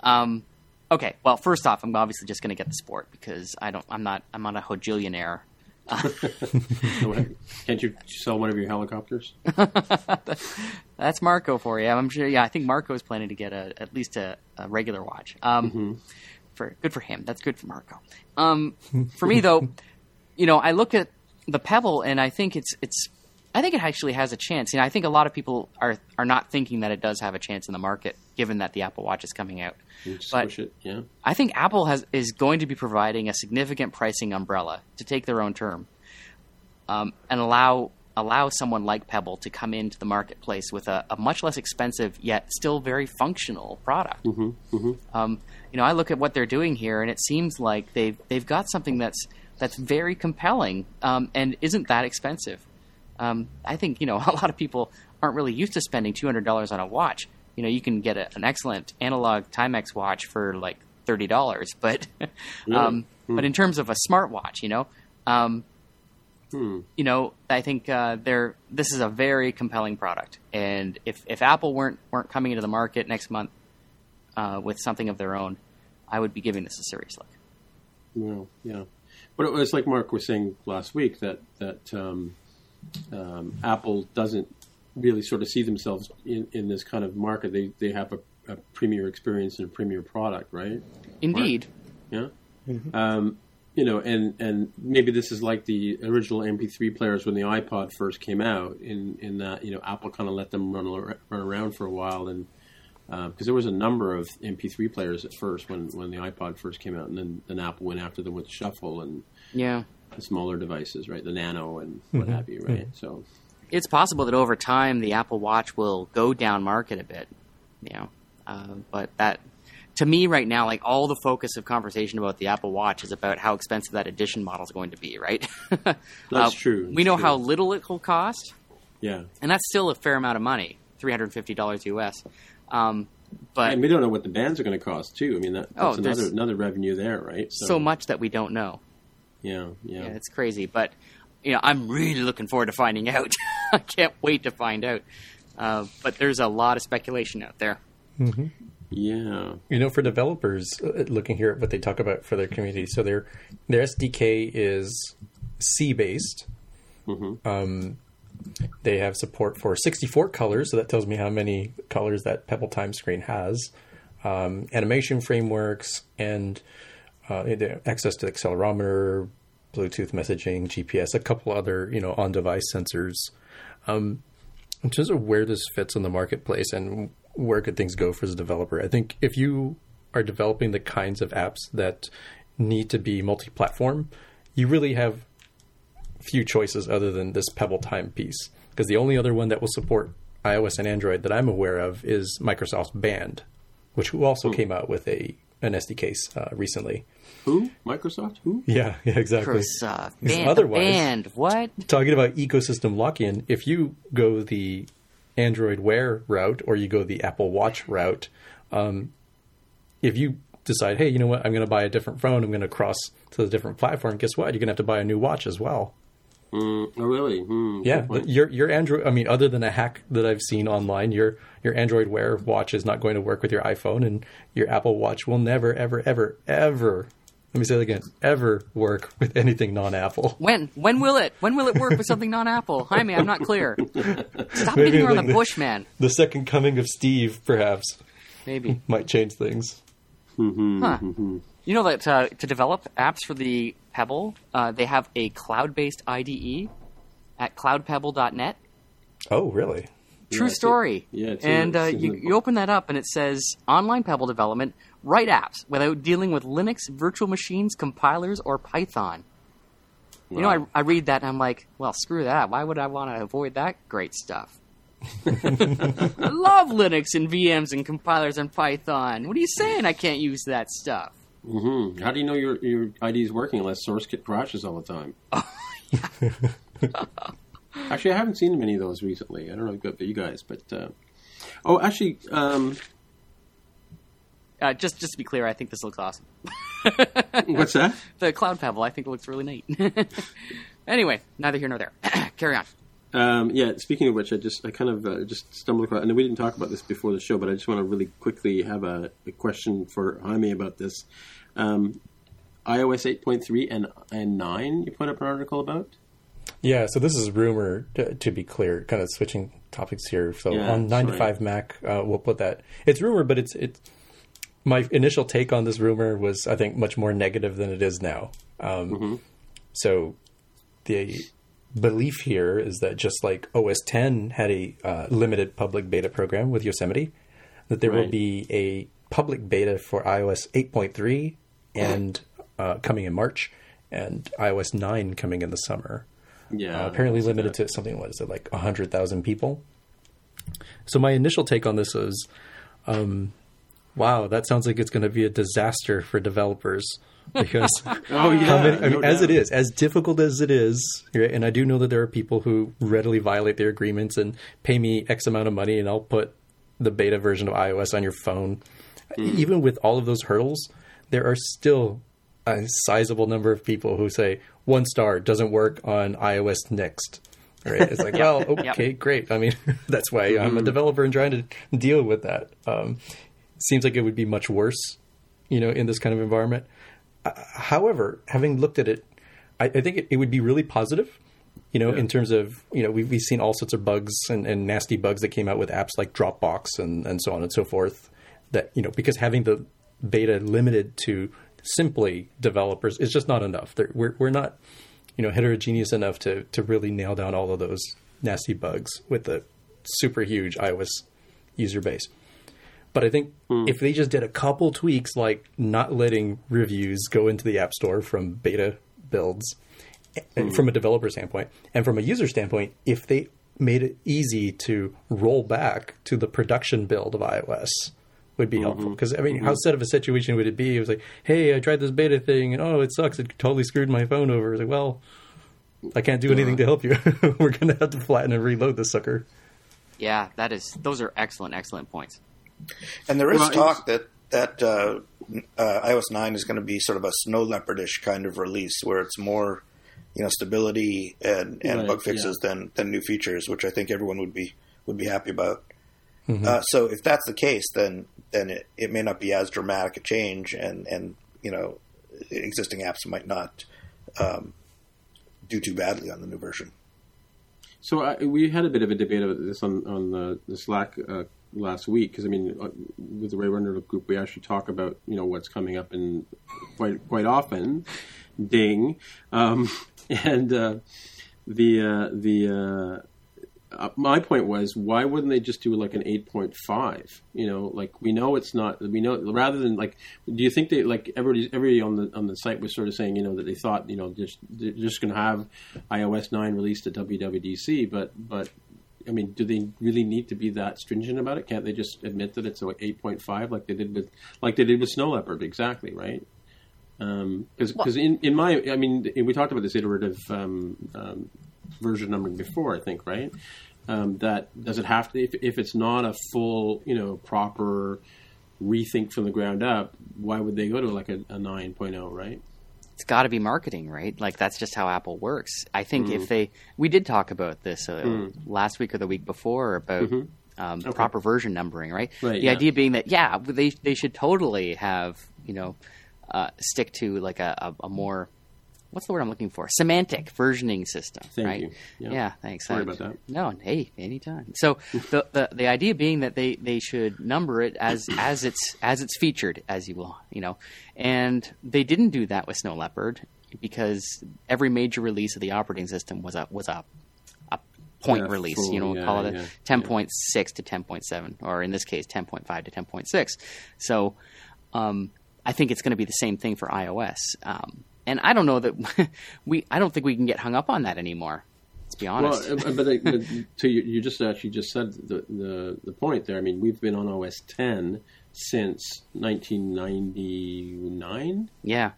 um, okay. Well, first off, I'm obviously just going to get the sport because I don't. I'm not. I'm not a hojillionaire. [LAUGHS] Can't you sell one of your helicopters? [LAUGHS] That's Marco for you. I'm sure. Yeah, I think Marco's planning to get a at least a, a regular watch. Um, for good for him. That's good for Marco. Um, for me though, you know, I look at the Pebble and I think it's it's I think it actually has a chance. You know, I think a lot of people are are not thinking that it does have a chance in the market, given that the Apple Watch is coming out. But- push it, yeah. I think Apple has is going to be providing a significant pricing umbrella to take their own term, um, and allow allow someone like Pebble to come into the marketplace with a, a much less expensive yet still very functional product. Um, you know, I look at what they're doing here, and it seems like they've they've got something that's that's very compelling um, and isn't that expensive. Um, I think you know [LAUGHS] a lot of people aren't really used to spending two hundred dollars on a watch. You know, you can get a, an excellent analog Timex watch for like thirty dollars, but [LAUGHS] um, but in terms of a smartwatch, you know, um, you know, I think uh, they're this is a very compelling product, and if if Apple weren't weren't coming into the market next month uh, with something of their own, I would be giving this a serious look. Well, yeah, but it was like Mark was saying last week that that um, um, Apple doesn't really sort of see themselves in, in this kind of market. They they have a, a premier experience and a premier product, right? Indeed, Yeah. Um, you know, and and maybe this is like the original MP3 players when the iPod first came out. In in that you know Apple kind of let them run run around for a while, and Uh, because there was a number of MP3 players at first when when the iPod first came out, and then then Apple went after them with Shuffle and yeah. the smaller devices, right? The Nano and mm-hmm. what have you, right? So it's possible that over time the Apple Watch will go down market a bit, you know. Uh, but that, to me, right now, like all the focus of conversation about the Apple Watch is about how expensive that edition model is going to be, right? [LAUGHS] That's uh, true, We know true. how little it will cost, yeah, and that's still a fair amount of money, three hundred fifty dollars US. Um, but and we don't know what the bands are going to cost too. I mean, that, Oh, that's there's- another another revenue there, right? so much that we don't know. Yeah, yeah. Yeah, it's crazy, but you know, I'm really looking forward to finding out. [LAUGHS] I can't wait to find out. Uh, but there's a lot of speculation out there. yeah. You know, for developers, uh, looking here at what they talk about for their community, so their their SDK is C based. Um, they have support for 64 colors, so that tells me how many colors that Pebble Time screen has. Um, animation frameworks and uh, access to accelerometer, Bluetooth messaging, GPS, a couple other you know on device sensors. Um, in terms of where this fits in the marketplace and where could things go for the developer, I think if you are developing the kinds of apps that need to be multi-platform, you really have few choices other than this Pebble Time piece. Because the only other one that will support iOS and Android that I'm aware of is Microsoft's Band, which also came out with a an SDK uh, recently. Who? Microsoft? Who? Yeah, [LAUGHS] yeah, exactly. Microsoft. Because Band, otherwise- band. What? talking about ecosystem lock-in, if you go the Android Wear route or you go the Apple Watch route, um, if you decide, hey, you know what, I'm going to buy a different phone, I'm going to cross to the different platform. Guess what? You're going to have to buy a new watch as well. Mm, oh, really? Hmm, Yeah, good point. the- your your Android. I mean, other than a hack that I've seen online, your your Android Wear watch is not going to work with your iPhone, and your Apple Watch will never, ever, ever, ever. Let me say that again. Ever work with anything non-Apple. When? When will it? When will it work with something non-Apple? Jaime, I'm not clear. Stop Maybe getting around like the the- bush, man. The second coming of Steve, perhaps, Maybe. might change things. Huh. You know that uh, to develop apps for the Pebble, uh, they have a cloud-based IDE at cloudpebble.net. Oh, really? True it's in- story. yeah, it's and the- uh, it's in you, you open that up and it says online Pebble development, write apps without dealing with Linux, virtual machines, compilers, or Python. You know, I, I read that and I'm like, well, screw that. Why would I want to avoid that great stuff? I [LAUGHS] love Linux and VMs and compilers and Python. What are you saying? I can't use that stuff. Mhm. How do you know your your ID is working unless SourceKit crashes all the time? [LAUGHS] actually, I haven't seen many of those recently. I don't know about you guys, but uh, oh, actually, um, Uh, just, just to be clear, I think this looks awesome. [LAUGHS] what's that? The Cloud Pebble, I think it looks really neat. [LAUGHS] anyway, neither here nor there. [CLEARS THROAT] Carry on. Um, yeah. Speaking of which, I just I kind of uh, just stumbled across, and we didn't talk about this before the show, but I just want to really quickly have a, a question for Jaime about this. Um, iOS 8.3 and and 9, you put up an article about. Yeah, so this is rumor, to, to be clear, kind of switching topics here. So Yeah, on that's 95 right. Mac, uh, we'll put that. It's rumor, but it's it's my initial take on this rumor was, I think, much more negative than it is now. Um, Mm-hmm. So the belief here is that just like OS 10 had a uh, limited public beta program with Yosemite, that there will be a public beta for iOS 8.3 and uh, coming in March, and iOS 9 coming in the summer. Yeah, Uh, apparently limited that. to something what is it like 100,000 people. So my initial take on this is um, wow, that sounds like it's going to be a disaster for developers because [LAUGHS] Oh yeah, many, I mean, no as it is, as difficult as it is, right, and I do know that there are people who readily violate their agreements and pay me X amount of money, and I'll put the beta version of iOS on your phone. Even with all of those hurdles, there are still a sizable number of people who say one star doesn't work on iOS next. Right? It's like, [LAUGHS] well, okay, great. I mean, [LAUGHS] that's why I'm a developer and trying to deal with that. Um, seems like it would be much worse, you know, in this kind of environment. Uh, however, having looked at it, I, I think it, it would be really positive. You know, in terms of you know, we've, we've seen all sorts of bugs and, and nasty bugs that came out with apps like Dropbox and, and so on and so forth. That you know, because having the beta limited to simply developers is just not enough. We're we're not you know heterogeneous enough to to really nail down all of those nasty bugs with a super huge iOS user base. But I think hmm. if they just did a couple tweaks, like not letting reviews go into the App Store from beta builds, eh, eh hmm. from a developer standpoint, and from a user standpoint, if they made it easy to roll back to the production build of iOS, would be helpful. Mm-hmm. Because I mean, how mm-hmm. sad of a situation would it be? It was like, hey, I tried this beta thing, and oh, it sucks. It totally screwed my phone over. It's like, well, I can't do anything to help you. [LAUGHS] We're gonna have to flatten and reload this sucker. Yeah, that is. Those are excellent, excellent points. And there is Well, talk that that uh, uh, iOS nine is going to be sort of a snow leopardish kind of release, where it's more, you know, stability and, and Right, bug fixes than than new features, which I think everyone would be would be happy about. Uh, so if that's the case, then then it, it may not be as dramatic a change, and and you know, existing apps might not um, do too badly on the new version. So I, we had a bit of a debate about this on on the, the Slack uh, last week because I mean, uh, with the Ray Runner group, we actually talk about you know what's coming up in quite quite often. Ding, um, [LAUGHS] and uh, the uh, the uh, uh, my point was why wouldn't they just do like an 8.5 you know like we know it's not we know rather than like do you think they like everybody everybody on the on the site was sort of saying you know that they thought you know just they're just going to have iOS 9 released at WWDC but but I mean do they really need to be that stringent about it? Can't they just admit that it's a 8.5 like they did with like they did with Snow Leopard? Exactly right? Because because in, in my I mean we talked about this iterative um, um, version numbering before I think right? Um, that does it have to if, if it's not a full you know proper rethink from the ground up why would they go to like a, a 9.0 right It's got to be marketing, right? Like that's just how Apple works. I think Mm. if they, we did talk about this uh, last week or the week before about um, proper version numbering, right? Mm-hmm. Right, The yeah. idea being that yeah, they they should totally have you know uh, stick to like a, a, a more what's the word I'm looking for? Semantic versioning system, Thank right? Yeah. Yeah, thanks. Sorry I- about that. No, hey, anytime. So [LAUGHS] the, the the idea being that they, they should number it as as it's as it's featured, as you will, you know, and they didn't do that with Snow Leopard because every major release of the operating system was a was a a point Yeah, release. full, you know, yeah, call it yeah, a ten point six to ten point seven, or in this case, ten point five to ten point six. So. Um, I think it's going to be the same thing for iOS. Um, and I don't know that [LAUGHS] we. I don't think we can get hung up on that anymore. Let's be honest. Well, uh, but, uh, but to you, you just actually just said the, the the point there. I mean, we've been on OS 10 since 1999. Yeah,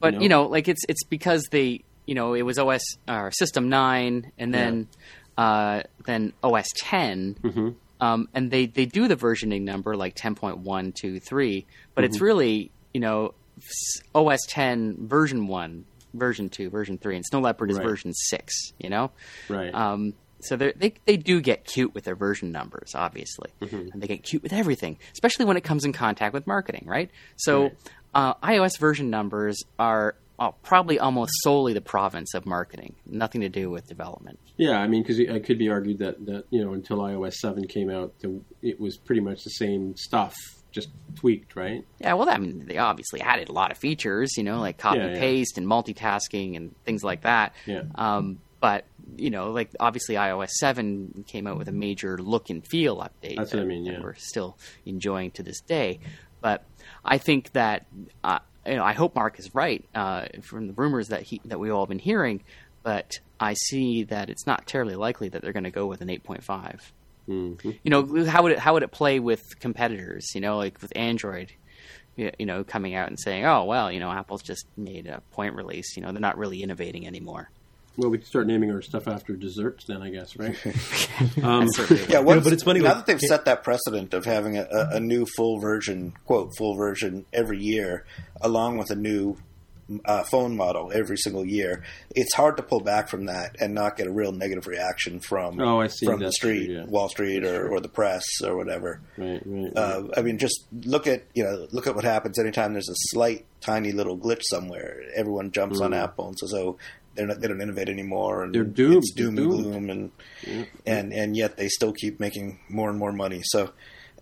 but know? you know, like it's it's because they, you know, it was OS or System nine, and then uh, then OS 10 Mm-hmm. um, and they they do the versioning number like ten point one two three, but Mm-hmm. it's really you know OS ten version one, version two, version three, and Snow Leopard is Right. version six. You know, Right. um, so they they do get cute with their version numbers, obviously, Mm-hmm. and they get cute with everything, especially when it comes in contact with marketing, right? So Right. uh, iOS version numbers are uh, probably almost solely the province of marketing, nothing to do with development. Yeah, I mean, because it could be argued that, that you know until iOS seven came out, it was pretty much the same stuff, just tweaked, right? Yeah, well, I mean, they obviously added a lot of features, you know, like copy Yeah, yeah. paste and multitasking and things like that. Yeah. Um, but you know, like obviously iOS seven came out with a major look and feel update. That's what I that- mean, that yeah. we're still enjoying to this day. But I think that uh, you know, I hope Mark is right uh, from the rumors that he that we've all been hearing. But I see that it's not terribly likely that they're going to go with an eight point five. Mm-hmm. You know, how would it how would it play with competitors? You know, like with Android. You know, coming out and saying, "Oh well, you know, Apple's just made a point release. You know, they're not really innovating anymore." Well, we can start naming our stuff after desserts then, I guess, right? [LAUGHS] [LAUGHS] um, Yeah, once, but it's funny, now like- that they've set that precedent of having a, a, a new full version, quote full version every year, along with a new uh, phone model every single year. It's hard to pull back from that and not get a real negative reaction from Oh, I see. from the street, true, yeah. Wall Street, or, or the press or whatever. right, right. Uh, I mean, just look at you know look at what happens anytime there's a slight, tiny little glitch somewhere. Everyone jumps on Apple and says, "Oh, they're not, they don't innovate anymore." And Mm. They're doomed. It's doom They're and doomed. gloom, and and and yet they still keep making more and more money. So,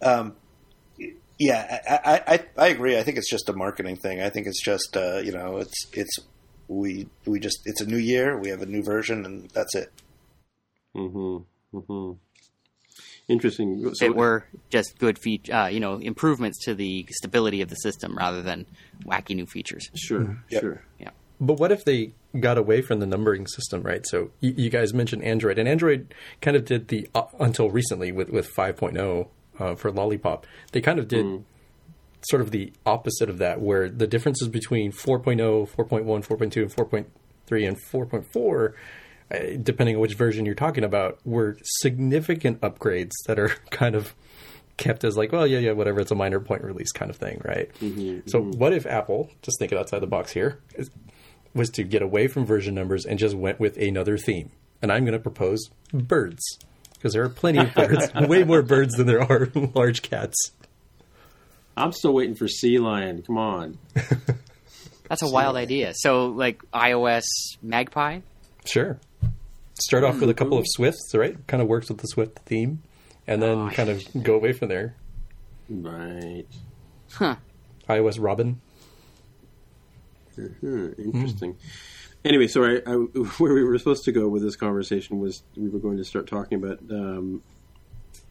um, yeah, I, I, I, I agree. I think it's just a marketing thing. I think it's just uh, you know it's it's we we just it's a new year. We have a new version, and that's it. mm-hmm, mm-hmm. Interesting. So, it were just good feature, uh, you know, improvements to the stability of the system rather than wacky new features. Sure, Yep. sure. Yeah. But what if they got away from the numbering system, right? So you, you guys mentioned Android, and Android kind of did the uh, until recently with with 5.0 uh, for Lollipop. They kind of did sort of the opposite of that, where the differences between 4.0, 4.1, 4.2, and 4.3 and 4.4, uh, depending on which version you're talking about, were significant upgrades that are [LAUGHS] kind of kept as like, well, yeah, yeah, whatever. It's a minor point release kind of thing, right? so, what if Apple, just thinking outside the box here, is, was to get away from version numbers and just went with another theme? And I'm going to propose birds because there are plenty of birds, [LAUGHS] way more birds than there are large cats. I'm still waiting for Sea Lion. Come on. [LAUGHS] That's a wild idea. So, like iOS Magpie? Sure. Start off with a couple of Swifts, right? Kind of works with the Swift theme, and then Oh, kind of go away from there. Right. Huh. iOS Robin. Hmm, interesting. Anyway, so I, I, [LAUGHS] where we were supposed to go with this conversation was we were going to start talking about um,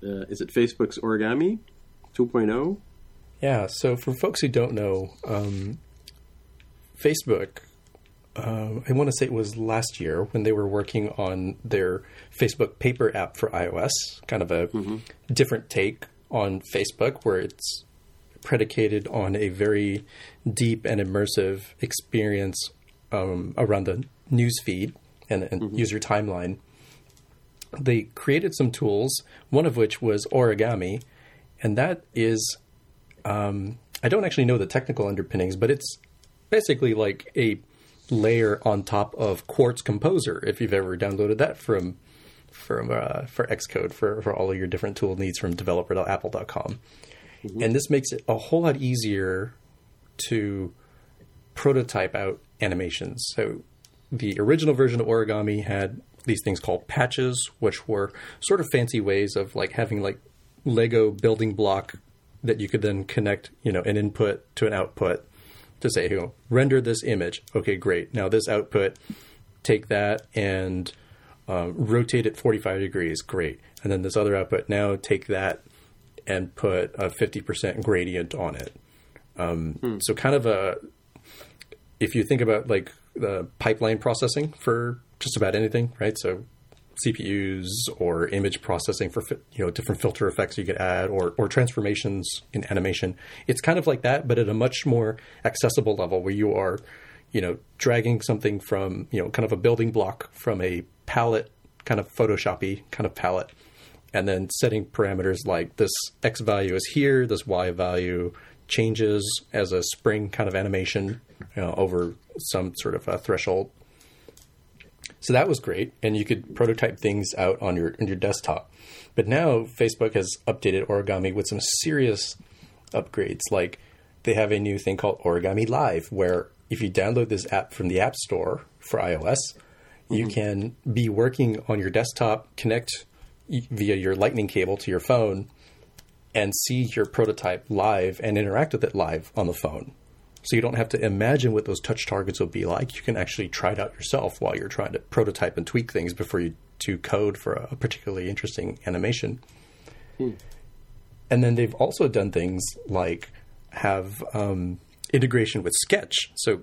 uh, is it Facebook's Origami 2.0? Yeah. So for folks who don't know, um, Facebook, uh, I want to say it was last year when they were working on their Facebook Paper app for iOS, kind of a different take on Facebook, where it's predicated on a very deep and immersive experience um, around the news feed and, and user timeline. They created some tools, one of which was origami, and that is um, I don't actually know the technical underpinnings, but it's basically like a layer on top of Quartz Composer. If you've ever downloaded that from from uh, for Xcode for for all of your different tool needs from developer.apple.com, and this makes it a whole lot easier to prototype out animations. So the original version of Origami had these things called patches, which were sort of fancy ways of like having like Lego building block that you could then connect, you know, an input to an output to say, you know, render this image. Okay, great. Now this output, take that and um, rotate it 45 degrees. Great. And then this other output, now take that and put a 50% gradient on it. Um, So kind of a, if you think about like the pipeline processing for just about anything, right? So CPUs or image processing for you know different filter effects you could add or or transformations in animation. It's kind of like that, but at a much more accessible level where you are, you know, dragging something from you know kind of a building block from a palette, kind of Photoshoppy kind of palette, and then setting parameters like this X value is here, this Y value changes as a spring kind of animation you know, over some sort of a threshold. So that was great, and you could prototype things out on your on your desktop. But now Facebook has updated Origami with some serious upgrades. Like they have a new thing called Origami Live, where if you download this app from the App Store for iOS, you mm-hmm. can be working on your desktop, connect via your Lightning cable to your phone, and see your prototype live and interact with it live on the phone. So you don't have to imagine what those touch targets will be like. You can actually try it out yourself while you're trying to prototype and tweak things before you do code for a particularly interesting animation. Hmm. And then they've also done things like have um, integration with Sketch. So,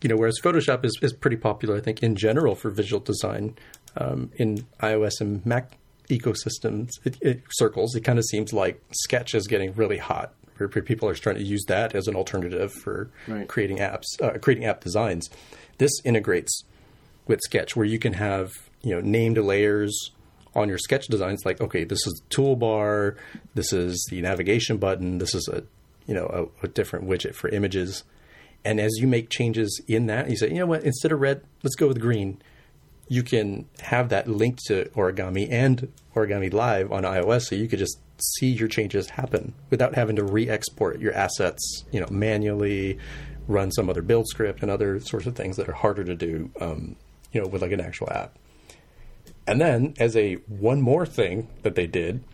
you know, whereas Photoshop is, is pretty popular, I think, in general for visual design um, in iOS and Mac ecosystems, it, it, circles, it kind of seems like Sketch is getting really hot where people are starting to use that as an alternative for right. creating apps, uh, creating app designs. This integrates with Sketch, where you can have you know named layers on your Sketch designs, like okay, this is the toolbar, this is the navigation button, this is a you know a, a different widget for images, and as you make changes in that, you say, you know what, instead of red, let's go with green. You can have that linked to Origami and Origami Live on iOS, so you could just see your changes happen without having to re-export your assets, you know, manually, run some other build script and other sorts of things that are harder to do, um, you know, with like an actual app. And then, as a one more thing that they did,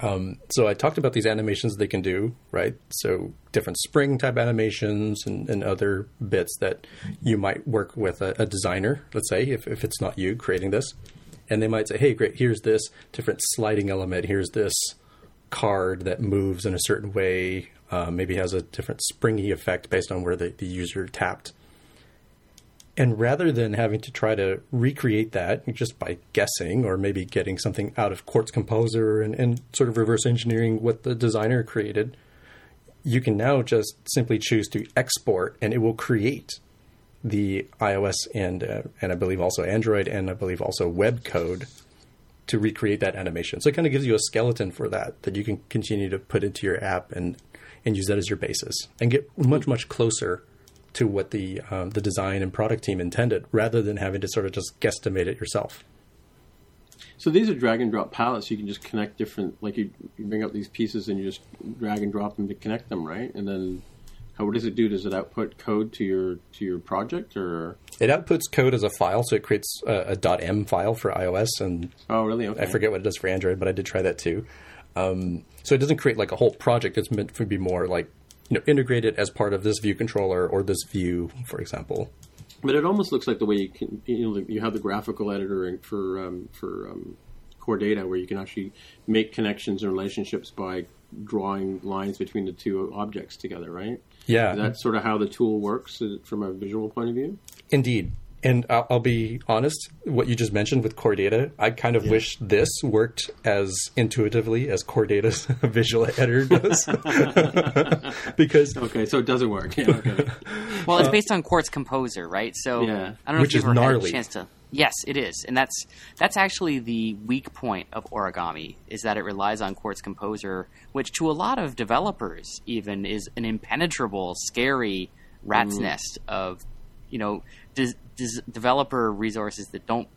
um, so I talked about these animations they can do, right? So different spring type animations and, and other bits that you might work with a, a designer, let's say, if, if it's not you creating this and they might say, "Hey, great, here's this different sliding element. Here's this card that moves in a certain way. Uh, maybe has a different springy effect based on where the, the user tapped." And rather than having to try to recreate that just by guessing or maybe getting something out of Quartz Composer and, and sort of reverse engineering what the designer created, you can now just simply choose to export and it will create the iOS and uh, and I believe also Android and I believe also web code to recreate that animation. So it kind of gives you a skeleton for that that you can continue to put into your app and and use that as your basis and get much much closer to what the um, the design and product team intended, rather than having to sort of just guesstimate it yourself. So these are drag and drop palettes. You can just connect different, like you, you bring up these pieces and you just drag and drop them to connect them, right? And then how, what does it do? Does it output code to your to your project, or it outputs code as a file? So it creates a, a .m file for iOS, and oh, really? Okay. I forget what it does for Android, but I did try that too. Um, so it doesn't create like a whole project. It's meant to be more like you know integrated as part of this view controller or this view, for example. But it almost looks like the way you can you know you have the graphical editor for um, for um, core data where you can actually make connections and relationships by drawing lines between the two objects together, right? Yeah. Is that sort of how the tool works uh, from a visual point of view? Indeed. And I'll, I'll be honest, what you just mentioned with Core Data, I kind of yeah. wish this worked as intuitively as Core Data's [LAUGHS] visual editor does. [LAUGHS] because okay, so it doesn't work. Yeah, okay. well, it's uh, based on Quartz Composer, right? So yeah. I don't know Which if you've ever had a chance to Yes, it is, and that's that's actually the weak point of origami is that it relies on Quartz Composer, which to a lot of developers even is an impenetrable, scary rat's mm. nest of you know des- des- developer resources that don't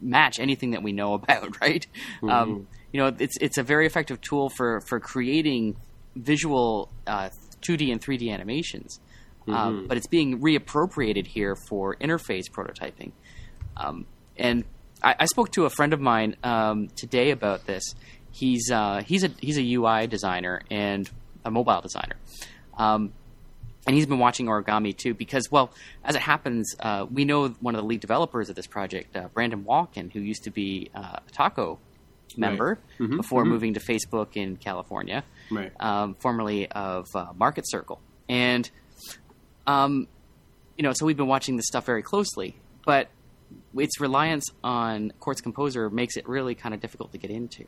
match anything that we know about. [LAUGHS] Right? Mm-hmm. Um, you know, it's it's a very effective tool for for creating visual uh, 2D and 3D animations. Um, mm-hmm. Um, but it's being reappropriated here for interface prototyping. Um, and I, I, spoke to a friend of mine um, today about this. He's uh, he's a he's a UI designer and a mobile designer. Um, and he's been watching origami too because, well, as it happens, uh, we know one of the lead developers of this project, uh, Brandon Walkin, who used to be uh, a TACOW member right. mm-hmm. before mm-hmm. moving to Facebook in California, right. um, formerly of uh, Marketcircle, and um, you know, so we've been watching this stuff very closely. But its reliance on Quartz Composer makes it really kind of difficult to get into.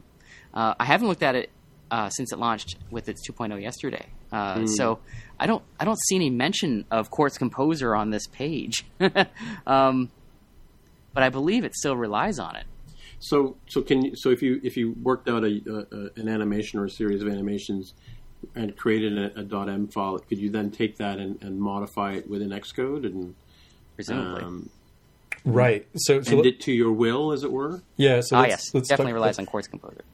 Uh, I haven't looked at it uh, since it launched with its 2.0 yesterday, uh, mm. so I don't I don't see any mention of Quartz Composer on this page. [LAUGHS] um, but I believe it still relies on it. So so can you, so if you if you worked out a, a, an animation or a series of animations and created a, a .m file, could you then take that and, and modify it within Xcode and presumably? Um, Right. So, so it to your will, as it were. Yeah. So ah, yes, let's definitely relies on Quartz Composer.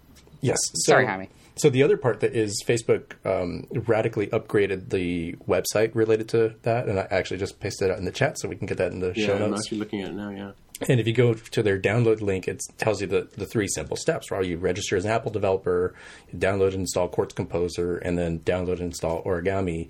Yes. So, Sorry, Jaime. So the other part that is Facebook um, radically upgraded the website related to that, and I actually just pasted it out in the chat so we can get that in the yeah, show notes. I'm actually looking at it now. Yeah. And if you go to their download link, it tells you the, the three simple steps. Right, you register as an Apple developer, download and install Quartz Composer, and then download and install Origami.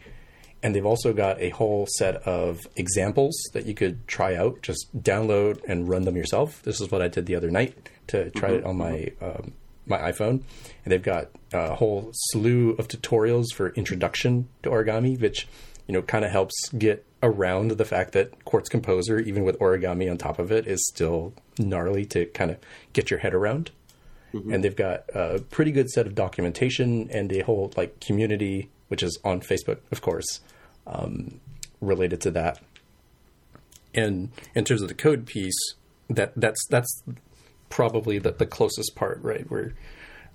And they've also got a whole set of examples that you could try out. Just download and run them yourself. This is what I did the other night to try it mm-hmm. on my mm-hmm. um, my iPhone, and they've got a whole slew of tutorials for introduction to origami, which you know kind of helps get around the fact that Quartz Composer, even with origami on top of it, is still gnarly to kind of get your head around. Mm-hmm. And they've got a pretty good set of documentation and a whole like community, which is on Facebook, of course, um, related to that. And in terms of the code piece, that that's that's probably the, the closest part, right? Where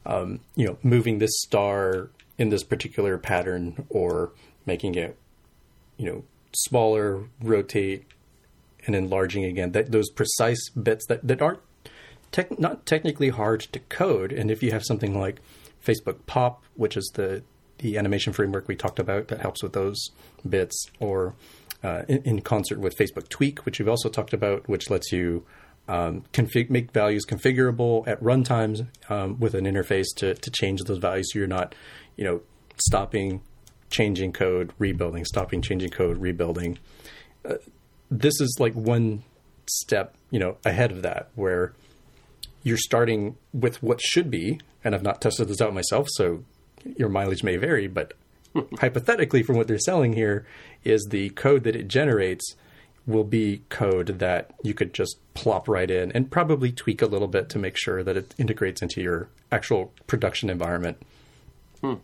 um, you know moving this star in this particular pattern or making it you know smaller, rotate, and enlarging again. That those precise bits that that aren't tech, not technically hard to code. And if you have something like Facebook Pop, which is the the animation framework we talked about that helps with those bits, or uh, in, in, concert with Facebook Tweak, which we've also talked about, which lets you um, config- make values configurable at runtimes um, with an interface to, to change those values so you're not, you know, stopping, changing code, rebuilding, stopping, changing code, rebuilding. Uh, this is like one step, you know, ahead of that where you're starting with what should be, and I've not tested this out myself, so your mileage may vary, but hypothetically, from what they're selling here, is the code that it generates will be code that you could just plop right in and probably tweak a little bit to make sure that it integrates into your actual production environment. Hmm.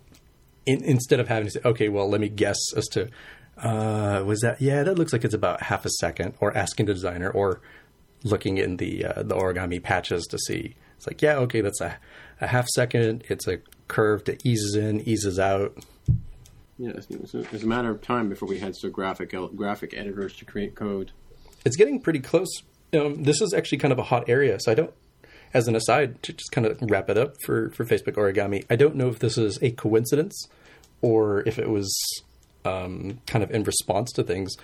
In, instead of having to say, okay, well, let me guess as to, uh, was that, yeah, that looks like it's about half a second, or asking the designer, or looking in the uh, the origami patches to see. It's like, yeah, okay, that's a, a half second. It's a curve that eases in, eases out. Yeah, it's, it's a matter of time before we had so graphic graphic editors to create code. It's getting pretty close. Um, this is actually kind of a hot area, so I don't. As an aside, to just kind of wrap it up for for Facebook origami, I don't know if this is a coincidence or if it was um, kind of in response to things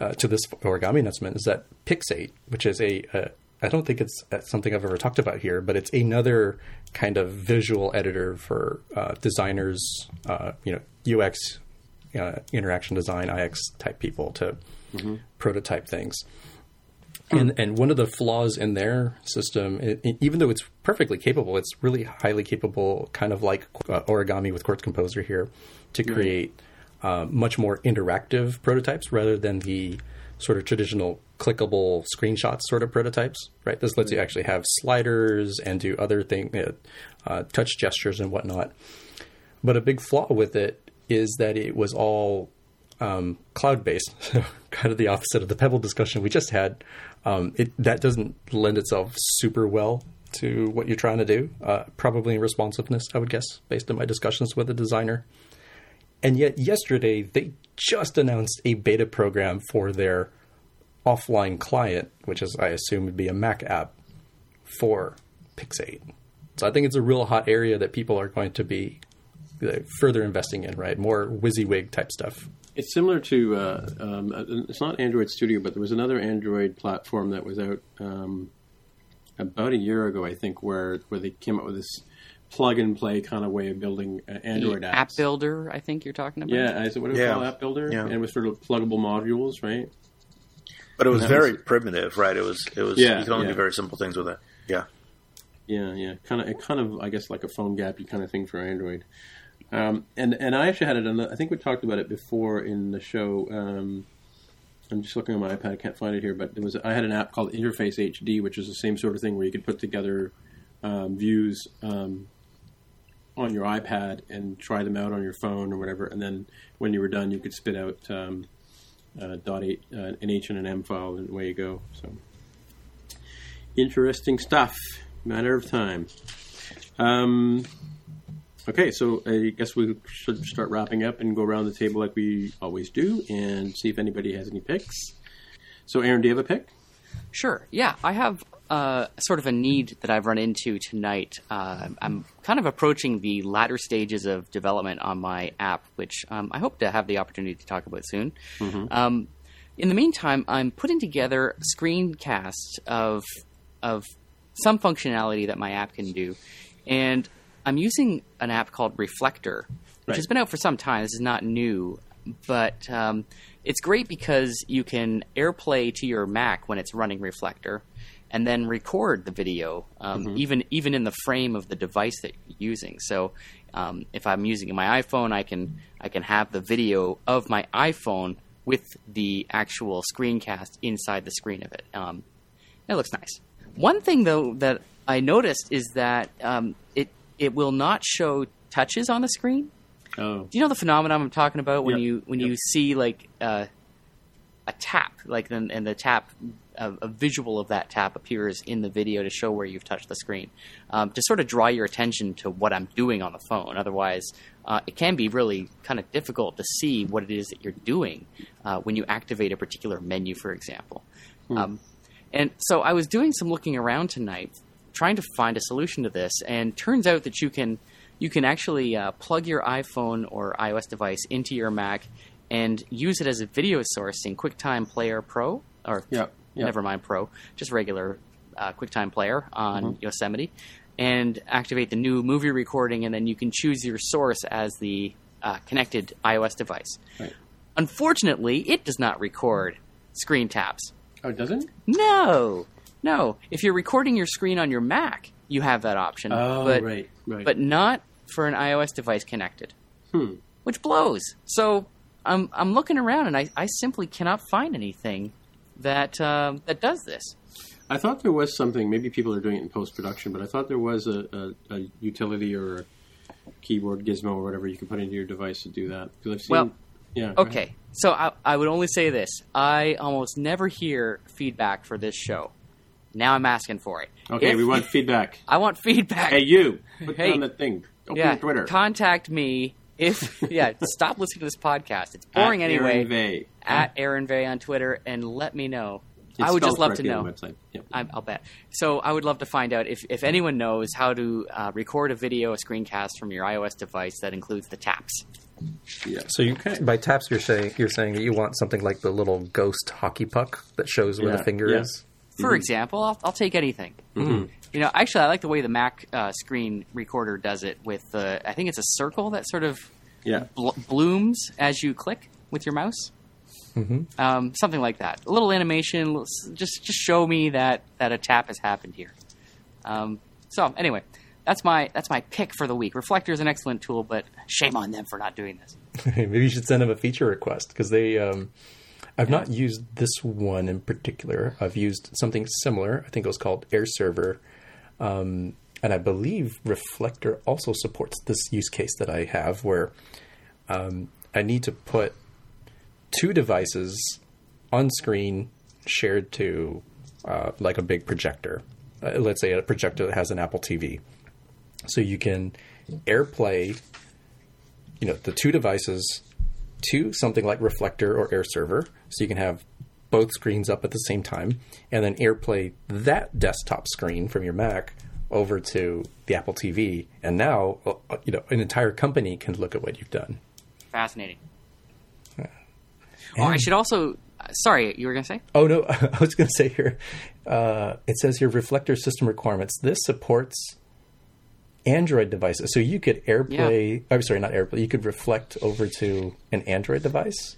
uh, to this origami announcement. Is that Pixate, which is a, a I don't think it's uh, something I've ever talked about here, but it's another kind of visual editor for uh, designers, uh, you know, UX, uh, interaction design, IX type people to mm-hmm. prototype things. And and one of the flaws in their system, it, it, even though it's perfectly capable, it's really highly capable, kind of like uh, origami with Quartz Composer here, to create much more interactive prototypes rather than the sort of traditional clickable screenshots sort of prototypes, right? This lets you actually have sliders and do other things, uh, touch gestures and whatnot. But a big flaw with it is that it was all um, cloud based, [LAUGHS] kind of the opposite of the Pebble discussion we just had. Um, it, that doesn't lend itself super well to what you're trying to do, uh, probably in responsiveness, I would guess, based on my discussions with the designer. And yet, yesterday, they just announced a beta program for their offline client, which is, I assume, would be a Mac app for Pixate. So I think it's a real hot area that people are going to be further investing in, right? More WYSIWYG type stuff. It's similar to, uh, um, uh, it's not Android Studio, but there was another Android platform that was out um, about a year ago, I think, where where they came up with this plug and play kind of way of building uh, Android apps. App Builder, I think you're talking about. Yeah, is it what it was yeah. called? App Builder, yeah. and with sort of pluggable modules, right? But it was very was, primitive, right? It was it was yeah, you can only yeah. do very simple things with it. Yeah. Yeah, yeah, kind of, kind of, I guess, like a PhoneGapy kind of thing for Android. Um, and and I actually had it. The, I think we talked about it before in the show. Um, I'm just looking on my iPad. I can't find it here, but there was I had an app called Interface HD, which is the same sort of thing where you could put together um, views um, on your iPad and try them out on your phone or whatever, and then when you were done, you could spit out um, uh, dot uh, an H and an M file, and away you go. So interesting stuff. Matter of time. Um, okay, so I guess we should start wrapping up and go around the table like we always do, and see if anybody has any picks. So, Aaron, do you have a pick? Sure. Yeah, I have uh, sort of a need that I've run into tonight. Uh, I'm kind of approaching the latter stages of development on my app, which um, I hope to have the opportunity to talk about soon. Mm-hmm. Um, in the meantime, I'm putting together screencasts of of some functionality that my app can do, and I'm using an app called Reflector, which right. has been out for some time. This is not new. but um, it's great because you can AirPlay to your Mac when it's running Reflector, and then record the video, um, even even in the frame of the device that you're using. So, um, if I'm using my iPhone, I can I can have the video of my iPhone with the actual screencast inside the screen of it. Um, it looks nice. One thing though that I noticed is that um, it it will not show touches on the screen. Oh, Do you know the phenomenon I'm talking about when Yep. you when Yep. you see like uh, a tap, like then and the tap, a, a visual of that tap appears in the video to show where you've touched the screen, um, to sort of draw your attention to what I'm doing on the phone. Otherwise, uh, it can be really kind of difficult to see what it is that you're doing uh, when you activate a particular menu, for example. Um, and so I was doing some looking around tonight, trying to find a solution to this, and turns out that you can you can actually uh, plug your iPhone or iOS device into your Mac and use it as a video source in QuickTime Player Pro or Yeah, yeah. never mind Pro, just regular uh, QuickTime Player on Yosemite, and activate the new movie recording, and then you can choose your source as the uh, connected iOS device. Right. Unfortunately, it does not record screen taps. oh, it doesn't? No, no. If you're recording your screen on your Mac, you have that option. Oh, but, right, right. But not for an iOS device connected, Hmm. which blows. So I'm I'm looking around and I, I simply cannot find anything that uh, that does this. I thought there was something. Maybe people are doing it in post production, but I thought there was a, a, a utility or a keyboard gizmo or whatever you can put into your device to do that. Because I've seen. Well, yeah. Okay, so I, I would only say this: I almost never hear feedback for this show. Now I'm asking for it. Okay, If- we want feedback. [LAUGHS] I want feedback. Hey, you! [LAUGHS] Put Hey. on the thing. Open yeah, Twitter. contact me if [LAUGHS] yeah. stop listening to this podcast. It's boring At anyway. Aaron Vegh. At Aaron Vegh on Twitter, and let me know. It's I would just love to know. on the website. Yep. I, I'll bet. So I would love to find out if, if anyone knows how to uh, record a video, a screencast from your iOS device that includes the taps. Yeah. So you can, by taps you're saying you're saying that you want something like the little ghost hockey puck that shows where Yeah, the finger yeah. is. For example, I'll, I'll take anything. You know, actually, I like the way the Mac uh, screen recorder does it with the. I think it's a circle that sort of Yeah. bl- blooms as you click with your mouse. Mm-hmm. Um, something like that. A little animation, little just just show me that that a tap has happened here. Um, so anyway, that's my that's my pick for the week. Reflector is an excellent tool, but shame on them for not doing this. [LAUGHS] Maybe you should send them a feature request because they. Um, I've not used this one in particular. I've used something similar. I think it was called AirServer, um, and I believe Reflector also supports this use case that I have, where um, I need to put two devices on screen shared to uh, like a big projector. Uh, let's say a projector that has an Apple TV, so you can AirPlay you know the two devices to something like reflector or air server so you can have both screens up at the same time and then airplay that desktop screen from your mac over to the apple tv and now uh, you know an entire company can look at what you've done Fascinating. Oh, I should also. uh, Sorry, you were going to say? oh no [LAUGHS] i was going to say here uh, it says here reflector system requirements this supports android devices so you could airplay i'm sorry not airplay you could reflect over to an android device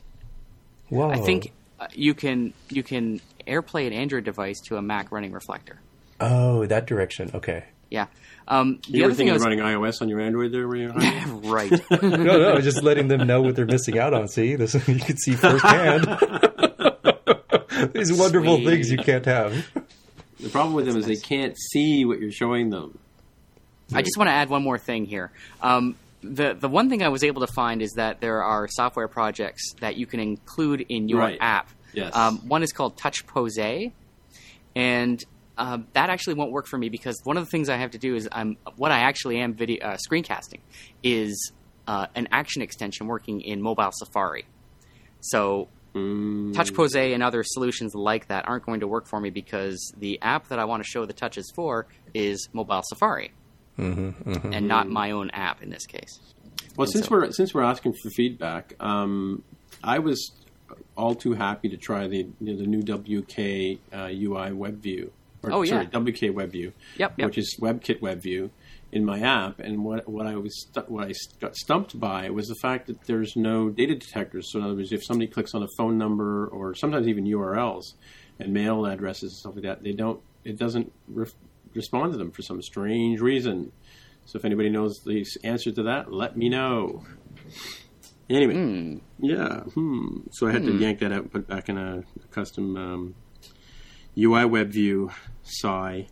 Whoa. I think uh, you can you can AirPlay an Android device to a Mac running Reflector. Oh, that direction. Okay. Yeah. Um, the You were other thing thinking of running iOS on your Android there, were you? [LAUGHS] right. No, no, just letting them know what they're missing out on. See, this [LAUGHS] you can see firsthand. [LAUGHS] These wonderful Sweet. things you can't have. the problem with them is they can't see what you're showing them. I just want to add one more thing here. Um, the the one thing I was able to find is that there are software projects that you can include in your Right. app. Yes. Um, one is called Touchpose, and um, that actually won't work for me because one of the things I have to do is I'm what I actually am video uh, screencasting is uh, an action extension working in mobile Safari. So Mm, Touchpose and other solutions like that aren't going to work for me because the app that I want to show the touches for is mobile Safari, and not my own app in this case. Well, And since so- we're since we're asking for feedback, um, I was all too happy to try the you know, the new WK uh, UI WebView. Or, Oh, yeah. sorry, WK WebView. Yep, yep. Which is WebKit web view in my app. And what what I was stu- what I got stumped by was the fact that there's no data detectors. So in other words, if somebody clicks on a phone number or sometimes even URLs and mail addresses and stuff like that, they don't it doesn't re- respond to them for some strange reason. So if anybody knows the answer to that, let me know. Anyway, yeah. Hmm. So I had to yank that out and put back in a, a custom um, UI web view. Sigh.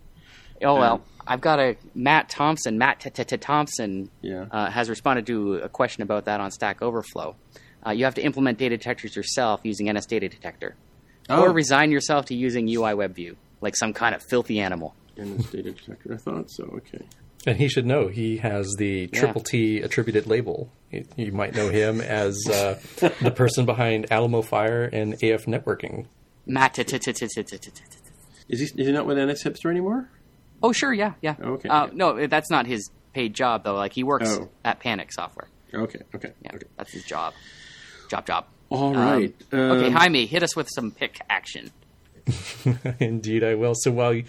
Oh well, Um, I've got a Mattt Thompson. Matt T- T- T- Thompson Yeah. uh, has responded to a question about that on Stack Overflow. Uh, you have to implement data detectors yourself using NSDataDetector, Oh. or resign yourself to using UI WebView, like some kind of filthy animal. In his data detector. I thought so. Okay. And he should know. He has the yeah. Triple T attributed label. You, might know him as uh, the person behind Alamofire and AF Networking. Matt. Is he, is he not with NSHipster anymore? Oh, sure. Yeah. Yeah. Oh, okay. Uh, yeah. No, that's not his paid job, though. Like, he works oh. at Panic Software. Okay. Okay. Yeah. Okay. That's his job. Job, job. All um, right. Um, um, okay, Jaime, hit us with some pick action. [LAUGHS] Indeed, I will. So while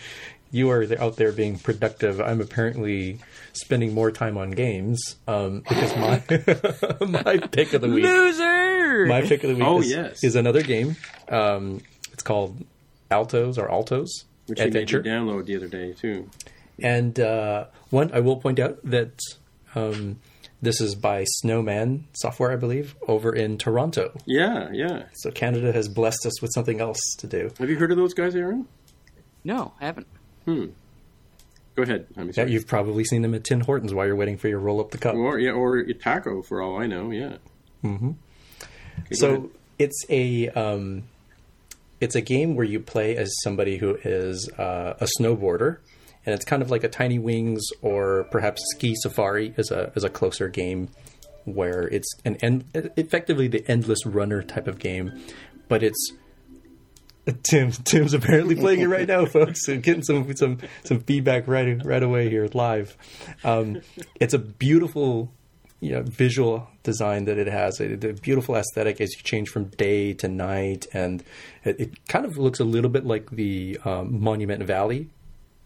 you are out there being productive, I'm apparently spending more time on games um, because my [LAUGHS] my pick of the week, Loser. my pick of the week, Oh, is, yes. is another game. Um, it's called Altos or Altos which he made you Adventure. download the other day too. And uh, one, I will point out that um, this is by Snowman Software, I believe, over in Toronto. Yeah. Yeah. So Canada has blessed us with something else to do. Have you heard of those guys, Aaron? no, I haven't. Go ahead. I'm Yeah, sorry. you've probably seen them at Tim Hortons while you're waiting for your roll up the cup. or yeah, or TACOW for all I know. Yeah. Mm-hmm. So it's a um, it's a game where you play as somebody who is uh, a snowboarder, and it's kind of like a Tiny Wings or perhaps Ski Safari is a is a closer game where it's an end, effectively the endless runner type of game, but it's Tim Tim's apparently playing it right now, folks. So getting some some some feedback right right away here live. Um, it's a beautiful you know, visual design that it has. A, a beautiful aesthetic as you change from day to night, and it, it kind of looks a little bit like the um, Monument Valley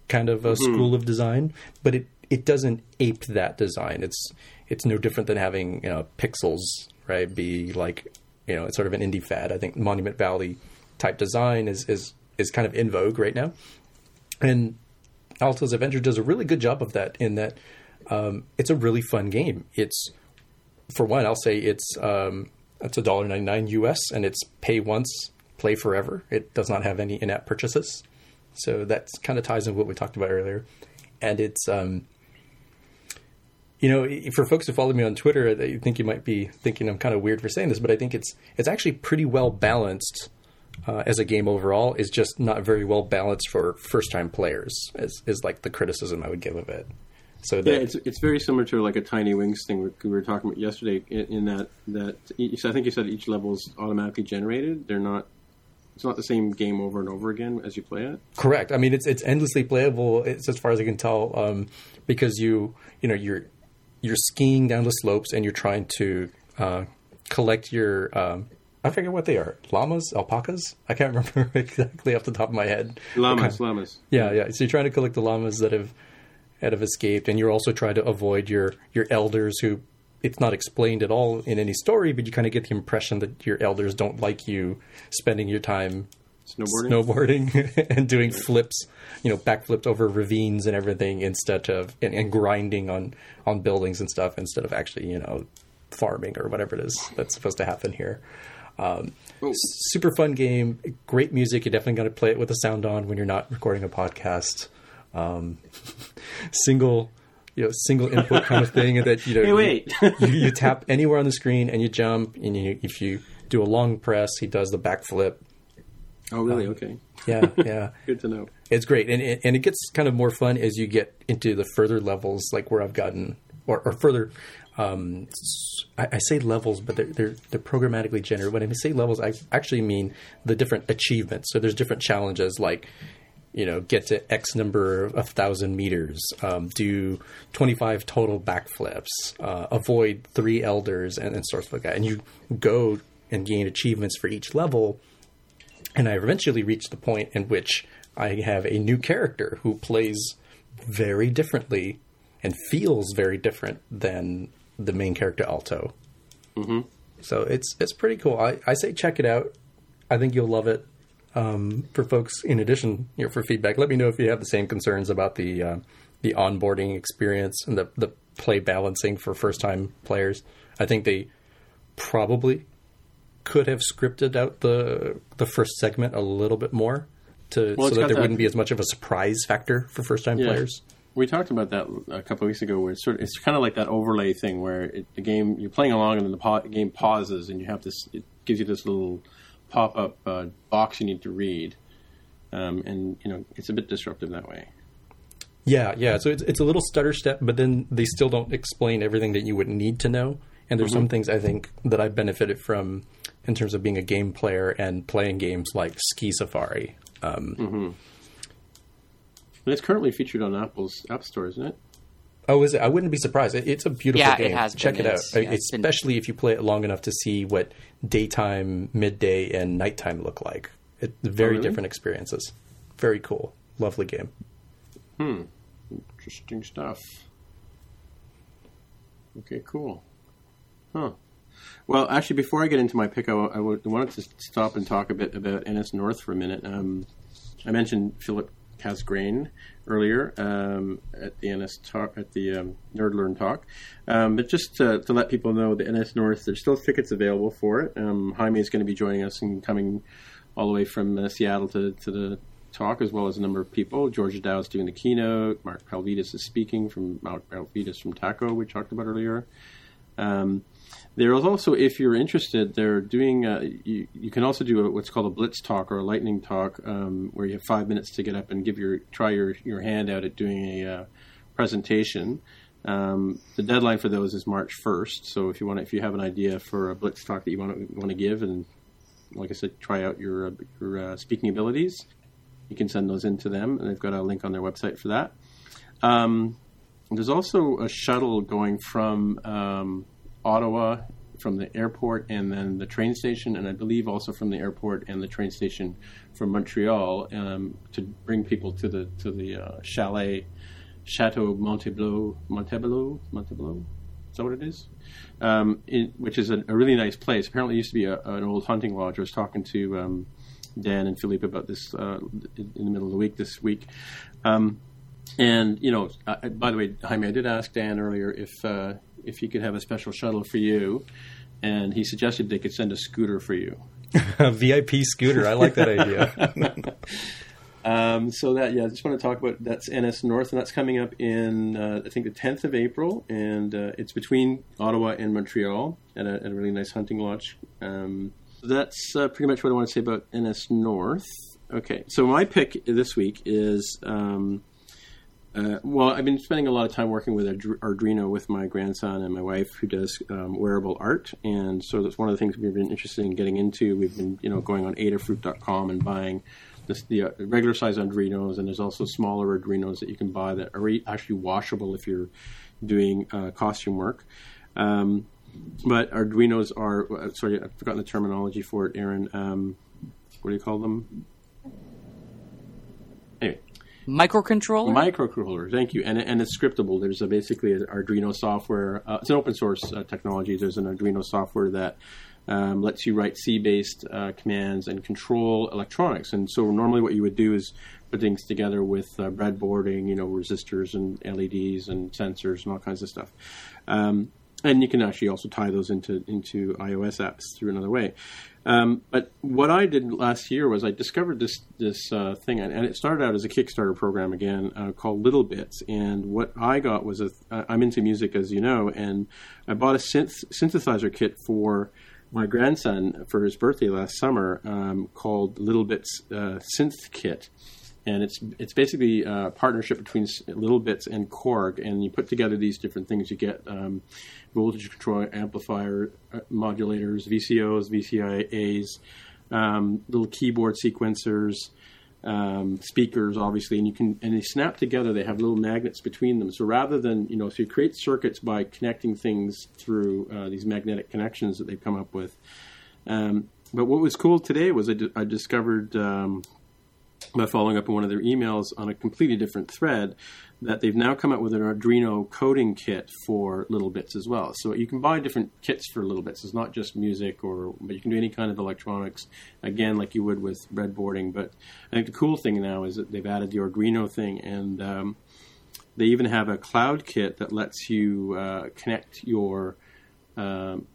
kind of a school of design, but it it doesn't ape that design. It's it's no different than having you know pixels right be like you know it's sort of an indie fad. I think Monument Valley type design is is is kind of in vogue right now, and Alto's Adventure does a really good job of that. In that um, it's a really fun game. It's for one, I'll say it's um, it's a dollar ninety nine US, and it's pay once, play forever. It does not have any in app purchases, so that kind of ties in what we talked about earlier. And it's um, you know, for folks who follow me on Twitter, they think you might be thinking I'm kind of weird for saying this, but I think it's it's actually pretty well balanced uh, as a game overall. Is just not very well balanced for first time players. Is is like the criticism I would give of it. So that Yeah, it's it's very similar to like a tiny wings thing we we were talking about yesterday. In, in that that I think you said each level is automatically generated. They're not. It's not the same game over and over again as you play it. Correct. I mean, it's it's endlessly playable. It's as far as I can tell, um, because you you know you're you're skiing down the slopes and you're trying to uh, collect your. Um, I forget what they are. Llamas, alpacas. I can't [LAUGHS] remember exactly off the top of my head. Llamas, llamas. Yeah, yeah. So you're trying to collect the llamas that have that have escaped, and you're also trying to avoid your your elders who. It's not explained at all in any story, but you kind of get the impression that your elders don't like you spending your time Snowboarding. snowboarding [LAUGHS] and doing flips, you know, backflips over ravines and everything instead of and, and grinding on on buildings and stuff instead of actually, you know, farming or whatever it is that's supposed to happen here. Um, super fun game, great music. You definitely got to play it with the sound on when you're not recording a podcast. Um, [LAUGHS] single, you know, single input kind of thing, that you know, Hey, wait. [LAUGHS] you, you tap anywhere on the screen and you jump, and you, if you do a long press, he does the backflip. oh, really? Okay. Yeah, yeah. [LAUGHS] Good to know. It's great, and it, and it gets kind of more fun as you get into the further levels, like where I've gotten, or, or further. Um, I, I say levels, but they're, they're they're programmatically generated. When I say levels, I actually mean the different achievements. So there's different challenges, like you know, get to X number of thousand meters, um, do 25 total backflips, uh, avoid three elders, and, and sorts like that. And you go and gain achievements for each level and I eventually reached the point in which I have a new character who plays very differently and feels very different than the main character Alto. Mm-hmm. So it's it's pretty cool. I, I say check it out. I think you'll love it. Um, for folks, in addition, you know, for feedback, let me know if you have the same concerns about the uh, the onboarding experience and the the play balancing for first time players. I think they probably could have scripted out the the first segment a little bit more to Well, so that there that- wouldn't be as much of a surprise factor for first time Yeah. players. We talked about that a couple of weeks ago, where it's sort of, it's kind of like that overlay thing, where it, the game you're playing along and then the pa- game pauses, and you have this. It gives you this little pop up uh, box you need to read, um, and you know it's a bit disruptive that way. Yeah, yeah. So it's it's a little stutter step, but then they still don't explain everything that you would need to know. And there's some things I think that I benefited from in terms of being a game player and playing games like Ski Safari. Um, And it's currently featured on Apple's App Store, isn't it? Oh, is it? I wouldn't be surprised. It's a beautiful Yeah, it game. has Check been. it out, It's- yeah, it's been- especially if you play it long enough to see what daytime, midday, and nighttime look like. It, very really? different experiences. Very cool. Lovely game. Hmm, interesting stuff. Okay, cool. Huh. Well, actually, before I get into my pick, I, wa- I wanted to stop and talk a bit about NS North for a minute. Um, I mentioned Philip Casgrain earlier um, at the NS talk at the um, Nerd Learn talk, um, but just to, to let people know, the NS North there's still tickets available for it. Um, Jaime is going to be joining us and coming all the way from uh, Seattle to, to the talk, as well as a number of people. Georgia Dow is doing the keynote. Mark Pavlidis is speaking from Mark Pavlidis from TACOW, we talked about earlier. Um, there is also, if you're interested, they're doing. Uh, you, you can also do a, what's called a blitz talk or a lightning talk, um, where you have five minutes to get up and give your try your, your hand out at doing a uh, presentation. Um, the deadline for those is March 1st. So if you want, if you have an idea for a blitz talk that you want to want to give, and like I said, try out your uh, your uh, speaking abilities, you can send those in to them, and they've got a link on their website for that. Um, there's also a shuttle going from um, Ottawa, from the airport, and then the train station, and I believe also from the airport and the train station from Montreal um, to bring people to the to the uh, chalet, Chateau Montebello, Montebello, Montebello. Is that what it is? Um, which is a, a really nice place. Apparently, used to be a, an old hunting lodge. I was talking to um, Dan and Philippe about this uh, in the middle of the week this week. Um, and you know, uh, by the way, Jaime, I did ask Dan earlier if uh, if he could have a special shuttle for you, and he suggested they could send a scooter for you. [LAUGHS] a VIP scooter. I like that idea. [LAUGHS] Um, so that yeah, I just want to talk about that's NS North, and that's coming up in uh, I think the 10th of April, and uh, it's between Ottawa and Montreal at a, at a really nice hunting lodge. Um, that's uh, pretty much what I want to say about NS North. Okay, so my pick this week is. Um, uh, well, I've been spending a lot of time working with Arduino with my grandson and my wife, who does um, wearable art, and so that's one of the things we've been interested in getting into. We've been, you know, going on Adafruit.com and buying the uh, regular size Arduinos, and there's also smaller Arduinos that you can buy that are actually washable if you're doing uh, costume work. Um, but Arduinos are uh, sorry, I've forgotten the terminology for it, Aaron. Um, what do you call them? Anyway, Microcontroller? Microcontroller, thank you, and and it's scriptable. There's a, basically an Arduino software. Uh, it's an open source uh, technology. There's an Arduino software that um, lets you write C-based uh, commands and control electronics. And so normally, what you would do is put things together with uh, breadboarding, you know, resistors and LEDs and sensors and all kinds of stuff. Um, and you can actually also tie those into into iOS apps through another way. Um, but what I did last year was I discovered this this uh, thing, and, it started out as a Kickstarter program again uh, called Little Bits. And what I got was a uh, I'm into music, as you know, and I bought a synth, synthesizer kit for my grandson for his birthday last summer um, called Little Bits uh, Synth Kit and it's it's basically a partnership between Little Bits and Korg, and you put together these different things. You get um, voltage control amplifier uh, modulators, VCOs, VCIAs, um, little keyboard sequencers, um, speakers, obviously, and you can and they snap together. They have little magnets between them. So rather than you know, so you create circuits by connecting things through uh, these magnetic connections that they've come up with. Um, but what was cool today was I, di- I discovered. By following up on one of their emails on a completely different thread that they've now come out with an Arduino coding kit for little bits as well. So you can buy different kits for little bits. It's not just music or but you can do any kind of electronics again like you would with breadboarding. But I think the cool thing now is that they've added the Arduino thing and um, they even have a cloud kit that lets you uh, connect your um,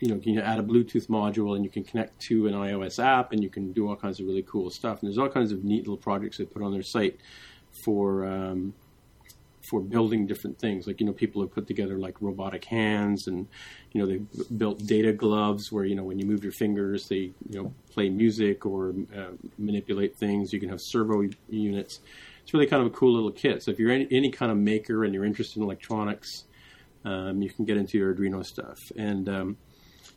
you know, you can add a Bluetooth module and you can connect to an iOS app and you can do all kinds of really cool stuff. And there's all kinds of neat little projects they put on their site for um, for building different things. Like you know, people have put together like robotic hands, and you know, they built data gloves where you know when you move your fingers, they you know play music or uh, manipulate things. You can have servo units. It's really kind of a cool little kit. So if you're any, any kind of maker and you're interested in electronics, um, you can get into your Arduino stuff and um,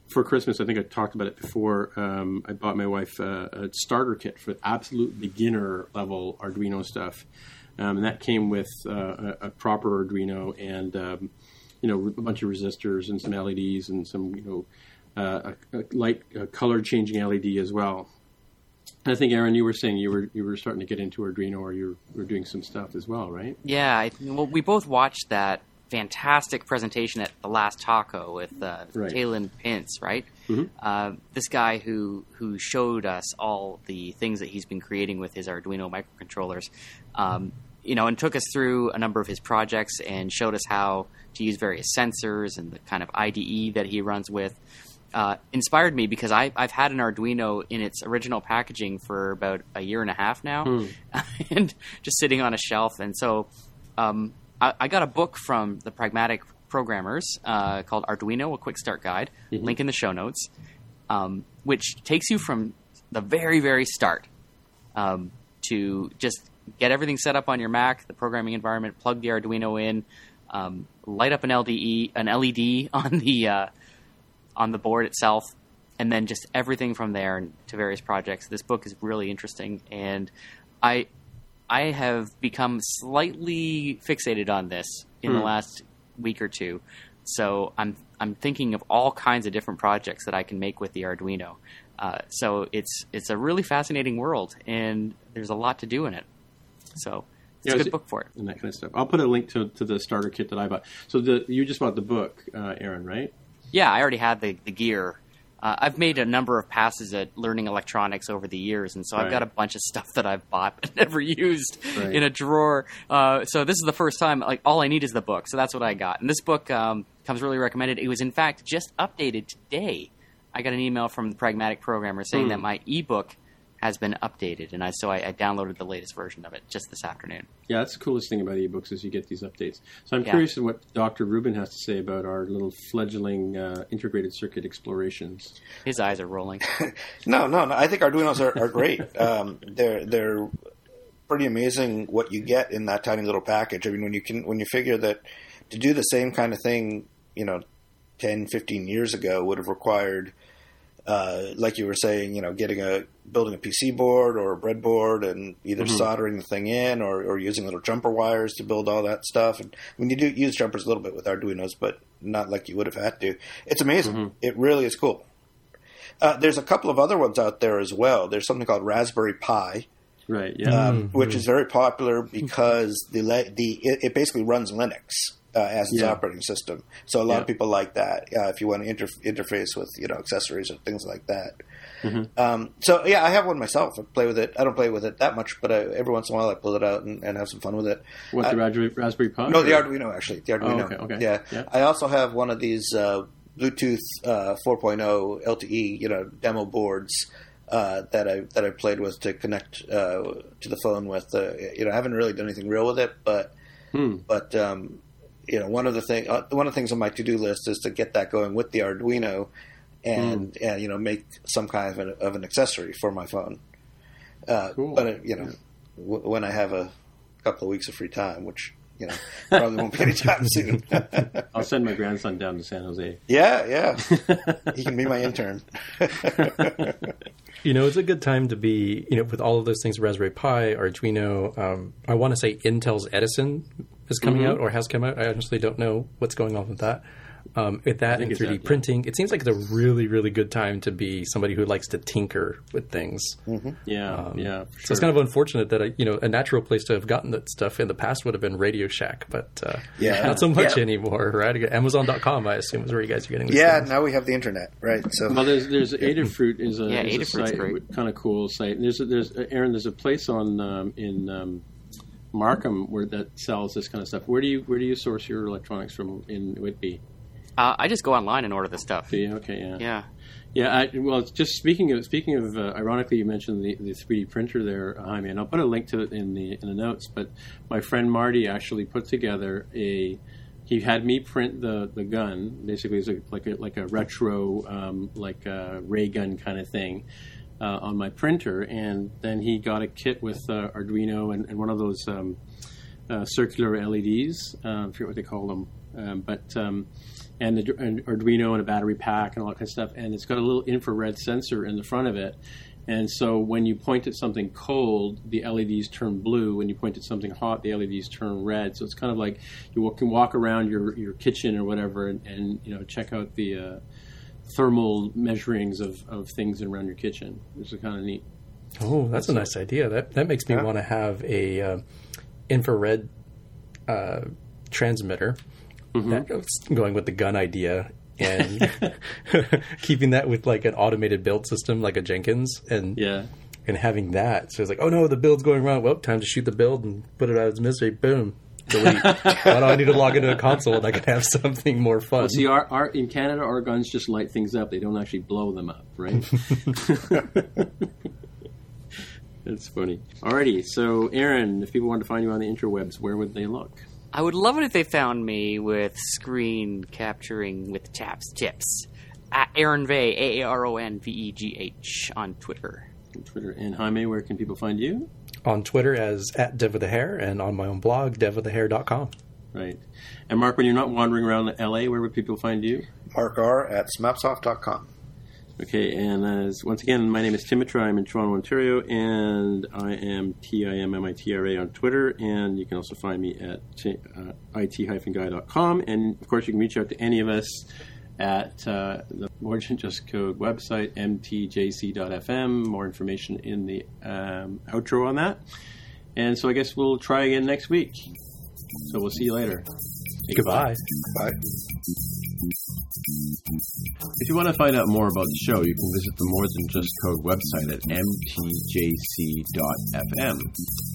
for Christmas, I think I talked about it before. Um, I bought my wife a, a, starter kit for absolute beginner level Arduino stuff, um, and that came with uh, a, a, proper Arduino and um, you know a bunch of resistors and some LEDs and some you know uh, a, light color changing LED as well. I think Aaron, you were saying you were you were starting to get into Arduino, or you were doing some stuff as well, right? Yeah, I, well, we both watched that fantastic presentation at the last TACOW with uh, right. Talon Pince, right? Mm-hmm. Uh, this guy who who showed us all the things that he's been creating with his Arduino microcontrollers, um, you know, and took us through a number of his projects and showed us how to use various sensors and the kind of IDE that he runs with. Uh, inspired me because I, have had an Arduino in its original packaging for about a year and a half now, mm. [LAUGHS] and just sitting on a shelf. And so um, I, I got a book from the Pragmatic Programmers uh, called Arduino: A Quick Start Guide. Mm-hmm. Link in the show notes, um, which takes you from the very very start um, to just get everything set up on your Mac, the programming environment, plug the Arduino in, um, light up an LDE, an LED [LAUGHS] on the uh, on the board itself, and then just everything from there to various projects. This book is really interesting, and I I have become slightly fixated on this in mm. the hmm. last week or two. So I'm I'm thinking of all kinds of different projects that I can make with the Arduino. Uh, so it's it's a really fascinating world, and there's a lot to do in it. So it's yeah, a good book for it and that kind of stuff. I'll put a link to, to the starter kit that I bought. So the you just bought the book, uh, Aaron, right? Yeah, I already had the, the gear uh, I've made a number of passes at learning electronics over the years, and so right. I've got a bunch of stuff that I've bought but [LAUGHS] never used right. in a drawer. Uh, so this is the first time. Like all I need is the book, so that's what I got. And this book um, comes really recommended. It was in fact just updated today. I got an email from the Pragmatic Programmer saying mm. that my ebook has been updated, and I so I, I, downloaded the latest version of it just this afternoon. Yeah, that's the coolest thing about ebooks is you get these updates. So I'm yeah. curious what Dr. Rubin has to say about our little fledgling uh, integrated circuit explorations. His eyes are rolling. [LAUGHS] no, no, no. I think Arduinos are, are great. um, they're they're pretty amazing what you get in that tiny little package. I mean, when you can when you figure that to do the same kind of thing, you know, 10, 15 years ago would have required uh, like you were saying, you know, getting a building a PC board or a breadboard and either mm-hmm. soldering the thing in or, or, using little jumper wires to build all that stuff. And I mean, you do use jumpers a little bit with Arduino's, but not like you would have had to. It's amazing. Mm-hmm. It really is cool. Uh, there's a couple of other ones out there as well. There's something called Raspberry Pi. Right. Yeah. Um, mm-hmm. Which is very popular because the the it, it basically runs Linux uh, as its yeah. operating system. So a lot yeah. of people like that. Uh, if you want to inter- interface with you know accessories or things like that. Mm-hmm. Um, so yeah, I have one myself. I play with it. I don't play with it that much, but I, every once in a while I pull it out and, and have some fun with it. What the Raspberry, Raspberry Pi? No, the Arduino actually. The Arduino. Oh, okay, okay. Yeah. yeah. I also have one of these uh, Bluetooth uh, 4.0 LTE, you know, demo boards. Uh, that I that I played with to connect uh, to the phone with. Uh, you know, I haven't really done anything real with it, but hmm. but um, you know, one of the thing, uh, one of the things on my to do list is to get that going with the Arduino, and mm. and you know, make some kind of an, of an accessory for my phone. Uh, cool. But uh, you know, w- when I have a couple of weeks of free time, which you know probably won't be anytime [LAUGHS] soon. [LAUGHS] I'll send my grandson down to San Jose. Yeah, yeah, [LAUGHS] he can be my intern. you know, it's a good time to be, you know, with all of those things Raspberry Pi, Arduino. Um, I want to say Intel's Edison is coming mm-hmm. out or has come out. I honestly don't know what's going on with that. um, with that and 3D it's that, yeah. printing, it seems like it's a really, really good time to be somebody who likes to tinker with things. Yeah, yeah. Um, So it's kind of unfortunate that I, you know a natural place to have gotten that stuff in the past would have been Radio Shack, but uh, Yeah. [LAUGHS] not so much Yeah. anymore, right? Amazon.com, I assume, is where you guys are getting. These Yeah, things. now we have the internet, right? So Well, there's there's Adafruit is a, Yeah, is a Adafruit's site, great. kind of cool site. And there's a, there's uh, Aaron, there's a place on um, in um, Markham where that sells this kind of stuff. Where do you where do you source your electronics from in Whitby? Uh, I just go online and order the stuff. You? Okay, yeah, Yeah. yeah. I, well, just speaking of speaking of, uh, ironically, you mentioned the, the 3D printer there, Jaime, and I'll put a link to it in the in the notes. But my friend Marty actually put together a. He had me print the, the gun. Basically, it's like a like a retro, um, like a ray gun kind of thing. Uh, on my printer, and then he got a kit with uh, Arduino and, and one of those um, uh, circular LEDs. Uh, I forget what they call them, um, but um, and the Arduino and a battery pack and all that kind of stuff. And it's got a little infrared sensor in the front of it. And so when you point at something cold, the LEDs turn blue. When you point at something hot, the LEDs turn red. So it's kind of like you can walk around your, your kitchen or whatever and, and you know check out the uh, thermal measurings of, of things around your kitchen. This is kind of neat. Oh, that's a nice idea. That that makes me Yeah. want to have a uh, infrared uh, transmitter. Mm-hmm. That going with the gun idea and [LAUGHS] keeping that with like an automated build system like a Jenkins and Yeah. and having that. So it's like, oh no, the build's going wrong. Well, time to shoot the build and put it out of its misery. Boom. Delete. Why do I need to log into a console and I can have something more fun? See, our, our in Canada, our guns just light things up. They don't actually blow them up, right? [LAUGHS] [LAUGHS] That's funny. Alrighty, so Aaron, if people wanted to find you on the interwebs, where would they look? I would love it if they found me with screen capturing with taps tips at Aaron Vegh, A A R O N V E G H on Twitter. On Twitter and Jaime, where can people find you? On Twitter as at Dev with the Hair and on my own blog, devwiththehair.com. Right. And Mark, when you're not wandering around LA, where would people find you? Mark R at smapsoft.com. Okay, and as once again, my name is Tim Mitra. I'm in Toronto, Ontario, and I am T I M M I T R A on Twitter. And you can also find me at t- uh, it-guy.com. And of course, you can reach out to any of us at uh, the More Than Just Code website, mtjc.fm. More information in the um, outro on that. And so I guess we'll try again next week. So we'll see you later. Goodbye. Bye. If you want to find out more about the show, you can visit the More Than Just Code website at mtjc.fm.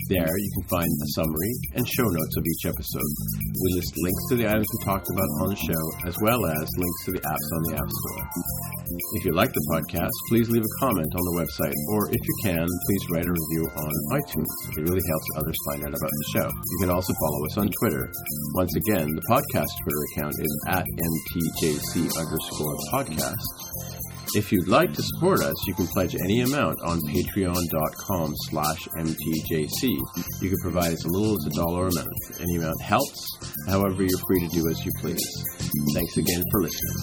There, you can find a summary and show notes of each episode. We list links to the items we talked about on the show, as well as links to the apps on the App Store. If you like the podcast, please leave a comment on the website, or if you can, please write a review on iTunes. It really helps others find out about the show. You can also follow us on Twitter. Once again, the podcast Twitter account is at mtjc underscore podcast. If you'd like to support us, you can pledge any amount on patreon.com slash mtjc. You can provide as little as a dollar a month. Any amount helps. However, you're free to do as you please. Thanks again for listening.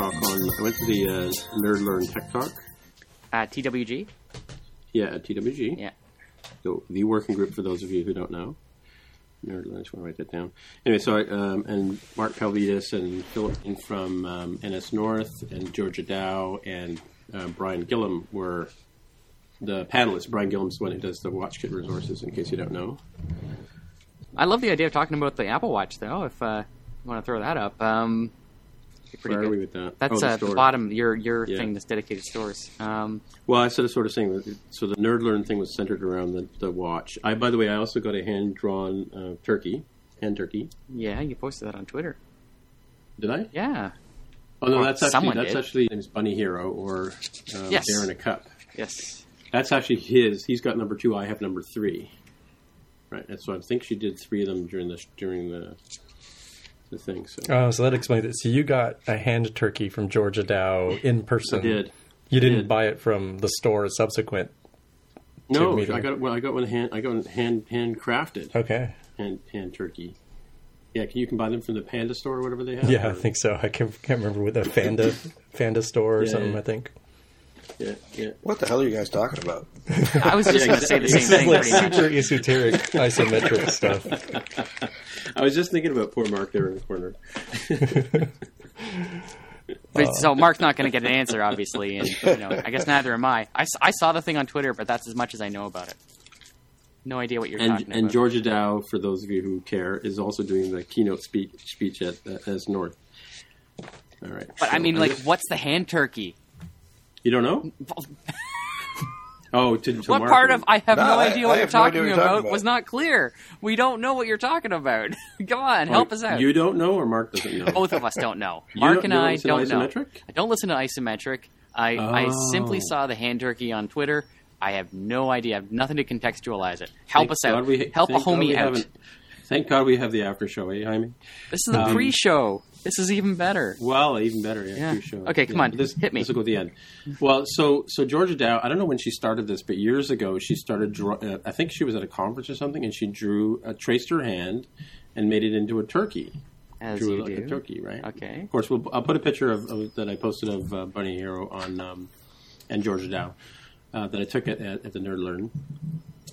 Talk on, I went to the uh, Nerd Learn Tech Talk. At TWG? Yeah, at TWG. Yeah. So the working group for those of you who don't know. Nerd Learn, I just want to write that down. Anyway, so I, um, and Mark Pavlidis and Philip from um, NS North and Georgia Dow and uh, Brian Gilham were the panelists. Brian Gilham's the one who does the WatchKit resources, in case you don't know. I love the idea of talking about the Apple Watch, though, if uh, you want to throw that up. Um, pretty Where good. are we with that? That's Oh, the uh, the bottom, your your Yeah. thing that's dedicated stores. Um, Well, I sort of sort of saying it- So the Nerd Learn thing was centered around the, the watch. I, by the way, I also got a hand drawn uh, turkey, hand turkey. yeah, you posted that on Twitter. Did I? Yeah. Oh no, Or that's actually that's did. actually his Bunny Hero or um, Yes. Bear in a Cup. Yes. That's actually his. He's got number two. I have number three. Right. And so I think she did three of them during the during the the thing. So Oh, so that explains it. So you got a hand turkey from Georgia Dow in person. I did. You didn't did. buy it from the store subsequent. No, meeting. I got well. I got one hand. I got one hand handcrafted Okay. hand hand turkey. Yeah, can you can buy them from the Panda store or whatever they have. Yeah, or- I think so. I can't, can't remember with a Fanda Fanda store or Yeah, something. yeah. I think. Yeah, yeah. What the hell are you guys talking about? I was just Yeah, going to say the same thing. like pretty much. super esoteric isometric stuff. [LAUGHS] I was just thinking about poor Mark there in the corner. [LAUGHS] But, so Mark's not going to get an answer, obviously, and you know, I guess neither am I. I saw the thing on Twitter, but that's as much as I know about it. No idea what you're And talking and about. Georgia Dow, for those of you who care, is also doing the keynote speech speech at uh, NS North. All right. but I mean, I like, just- what's the hand turkey? you don't know? [LAUGHS] Oh, to, to What Mark. part of I have No, no, I- idea I what you're have no idea talking what you're about, talking about. was not clear. We don't know what you're talking about. [LAUGHS] Come on, Oh, help us out. You don't know, or Mark doesn't know. Both of us don't know. [LAUGHS] Mark don't- and you don't I don't know. I don't listen to isometric. I, I simply Oh. saw the hand turkey on Twitter. I have no idea. I have nothing to contextualize it. Help Thank us out. We- Help a thank God we homie out. haven't- Thank God we have the after show, eh, Jaime? This is the Um, pre-show. This is even better. Well, even better, yeah. Yeah. pre-show. Okay, come Yeah, on, This, hit me. This will go at the end. Well, so so Georgia Dow, I don't know when she started this, but years ago she started. Draw, uh, I think she was at a conference or something, and she drew, uh, traced her hand, and made it into a turkey. As drew you like do. a turkey, right? Okay. Of course, we'll, I'll put a picture of, of that I posted of uh, Bunny Hero on um, and Georgia Dow uh, that I took at, at, at the Nerd Learn.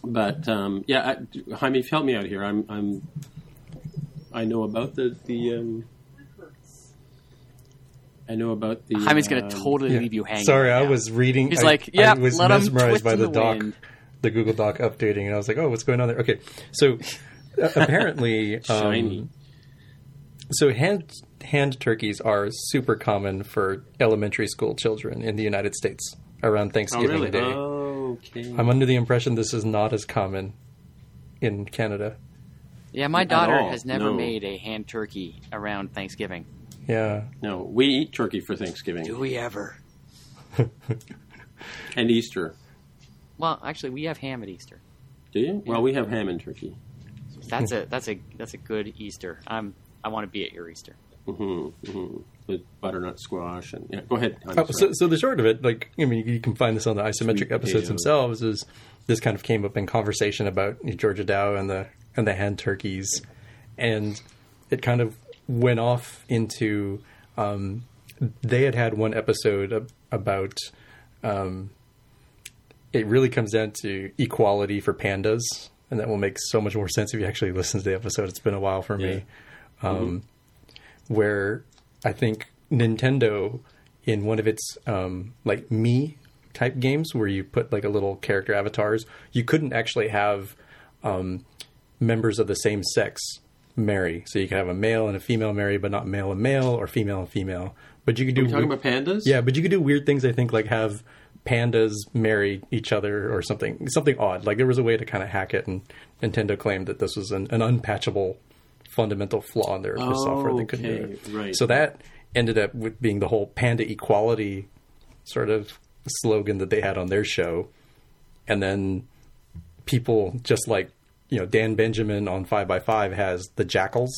But um, yeah, I, Jaime, help me out here. I'm, I'm I know about the the. Um, I know about the. Jaime's going um, to totally Yeah. leave you hanging. Sorry, right I now. was reading. He's I- like, I "Yep, was let 'em mesmerized by the the doc, the Google Doc updating, and I was like, "Oh, what's going on there?" Okay, so uh, [LAUGHS] apparently, Shiny. um, so hand hand turkeys are super common for elementary school children in the United States around Oh Thanksgiving really? Day. okay. I'm under the impression this is not as common in Canada. Yeah, my daughter has never no. made a hand turkey around Thanksgiving. Yeah, no, we eat turkey for Thanksgiving Do we ever? [LAUGHS] and Easter. Well, actually, we have ham at Easter. Do you? Well, we have ham and turkey. That's a [LAUGHS] that's a that's a good Easter. I'm I want to be at your Easter. Mm-hmm, mm-hmm. With butternut squash and yeah. Go ahead. Oh, so, so the short of it, like I mean, you can find this on the isometric Sweet episodes potatoes. themselves. Is this kind of came up in conversation about Georgia Dow and the and the hand turkeys, and it kind of went off into um, they had had one episode about um, it really comes down to equality for pandas, and that will make so much more sense if you actually listen to the episode. It's been a while for me. Um, where I think Nintendo in one of its um, like me type games where you put like a little character avatars, you couldn't actually have um, members of the same sex marry. So you could have a male and a female marry, but not male and male or female and female. But you could do Are we talking weird- about pandas? yeah, but you could do weird things. I think like have pandas marry each other or something something odd. Like there was a way to kind of hack it, and Nintendo claimed that this was an, an unpatchable fundamental flaw in their, their software. They couldn't do it. right. So that ended up with being the whole panda equality sort of slogan that they had on their show, and then people just like you know Dan Benjamin on Five by Five has the jackals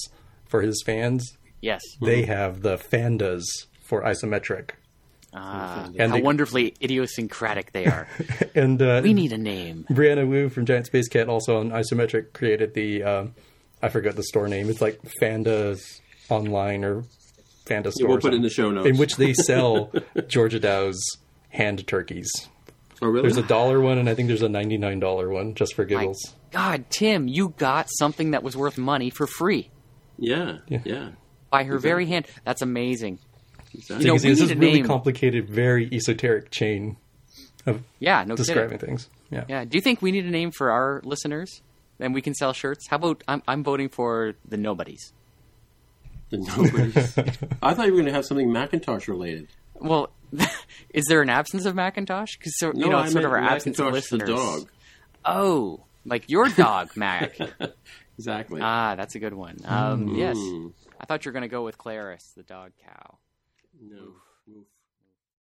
for his fans. Yes. They have the fandas for isometric. Ah, And how they- wonderfully idiosyncratic they are. [LAUGHS] And uh, we need a name. Brianna Wu from Giant Spacekat also on Isometric created the um, I forgot the store name. It's like Fanda's online or Fanda store. we'll or put it in the show notes. In which they sell [LAUGHS] Georgia Dow's hand turkeys. Oh, really? There's a dollar one, and I think there's a ninety nine dollar one just for My giggles. God, Tim, you got something that was worth money for free yeah, Yeah. yeah. by her very hand. That's amazing. Exactly. You know, Because this need is a really name. complicated, very esoteric chain of Yeah, no describing kidding. things. Yeah. Yeah. Do you think we need a name for our listeners? And we can sell shirts. How about I'm, I'm voting for the nobodies. The nobodies. [LAUGHS] I thought you were going to have something Macintosh related. Well, [LAUGHS] is there an absence of Macintosh? Because so, No, you know, I sort of our absence of Macintosh the listeners. dog. Oh, like your dog, [LAUGHS] Mac. Exactly. ah, that's a good one. Um, Yes, Mm. I thought you were going to go with Clarus, the dog cow. no.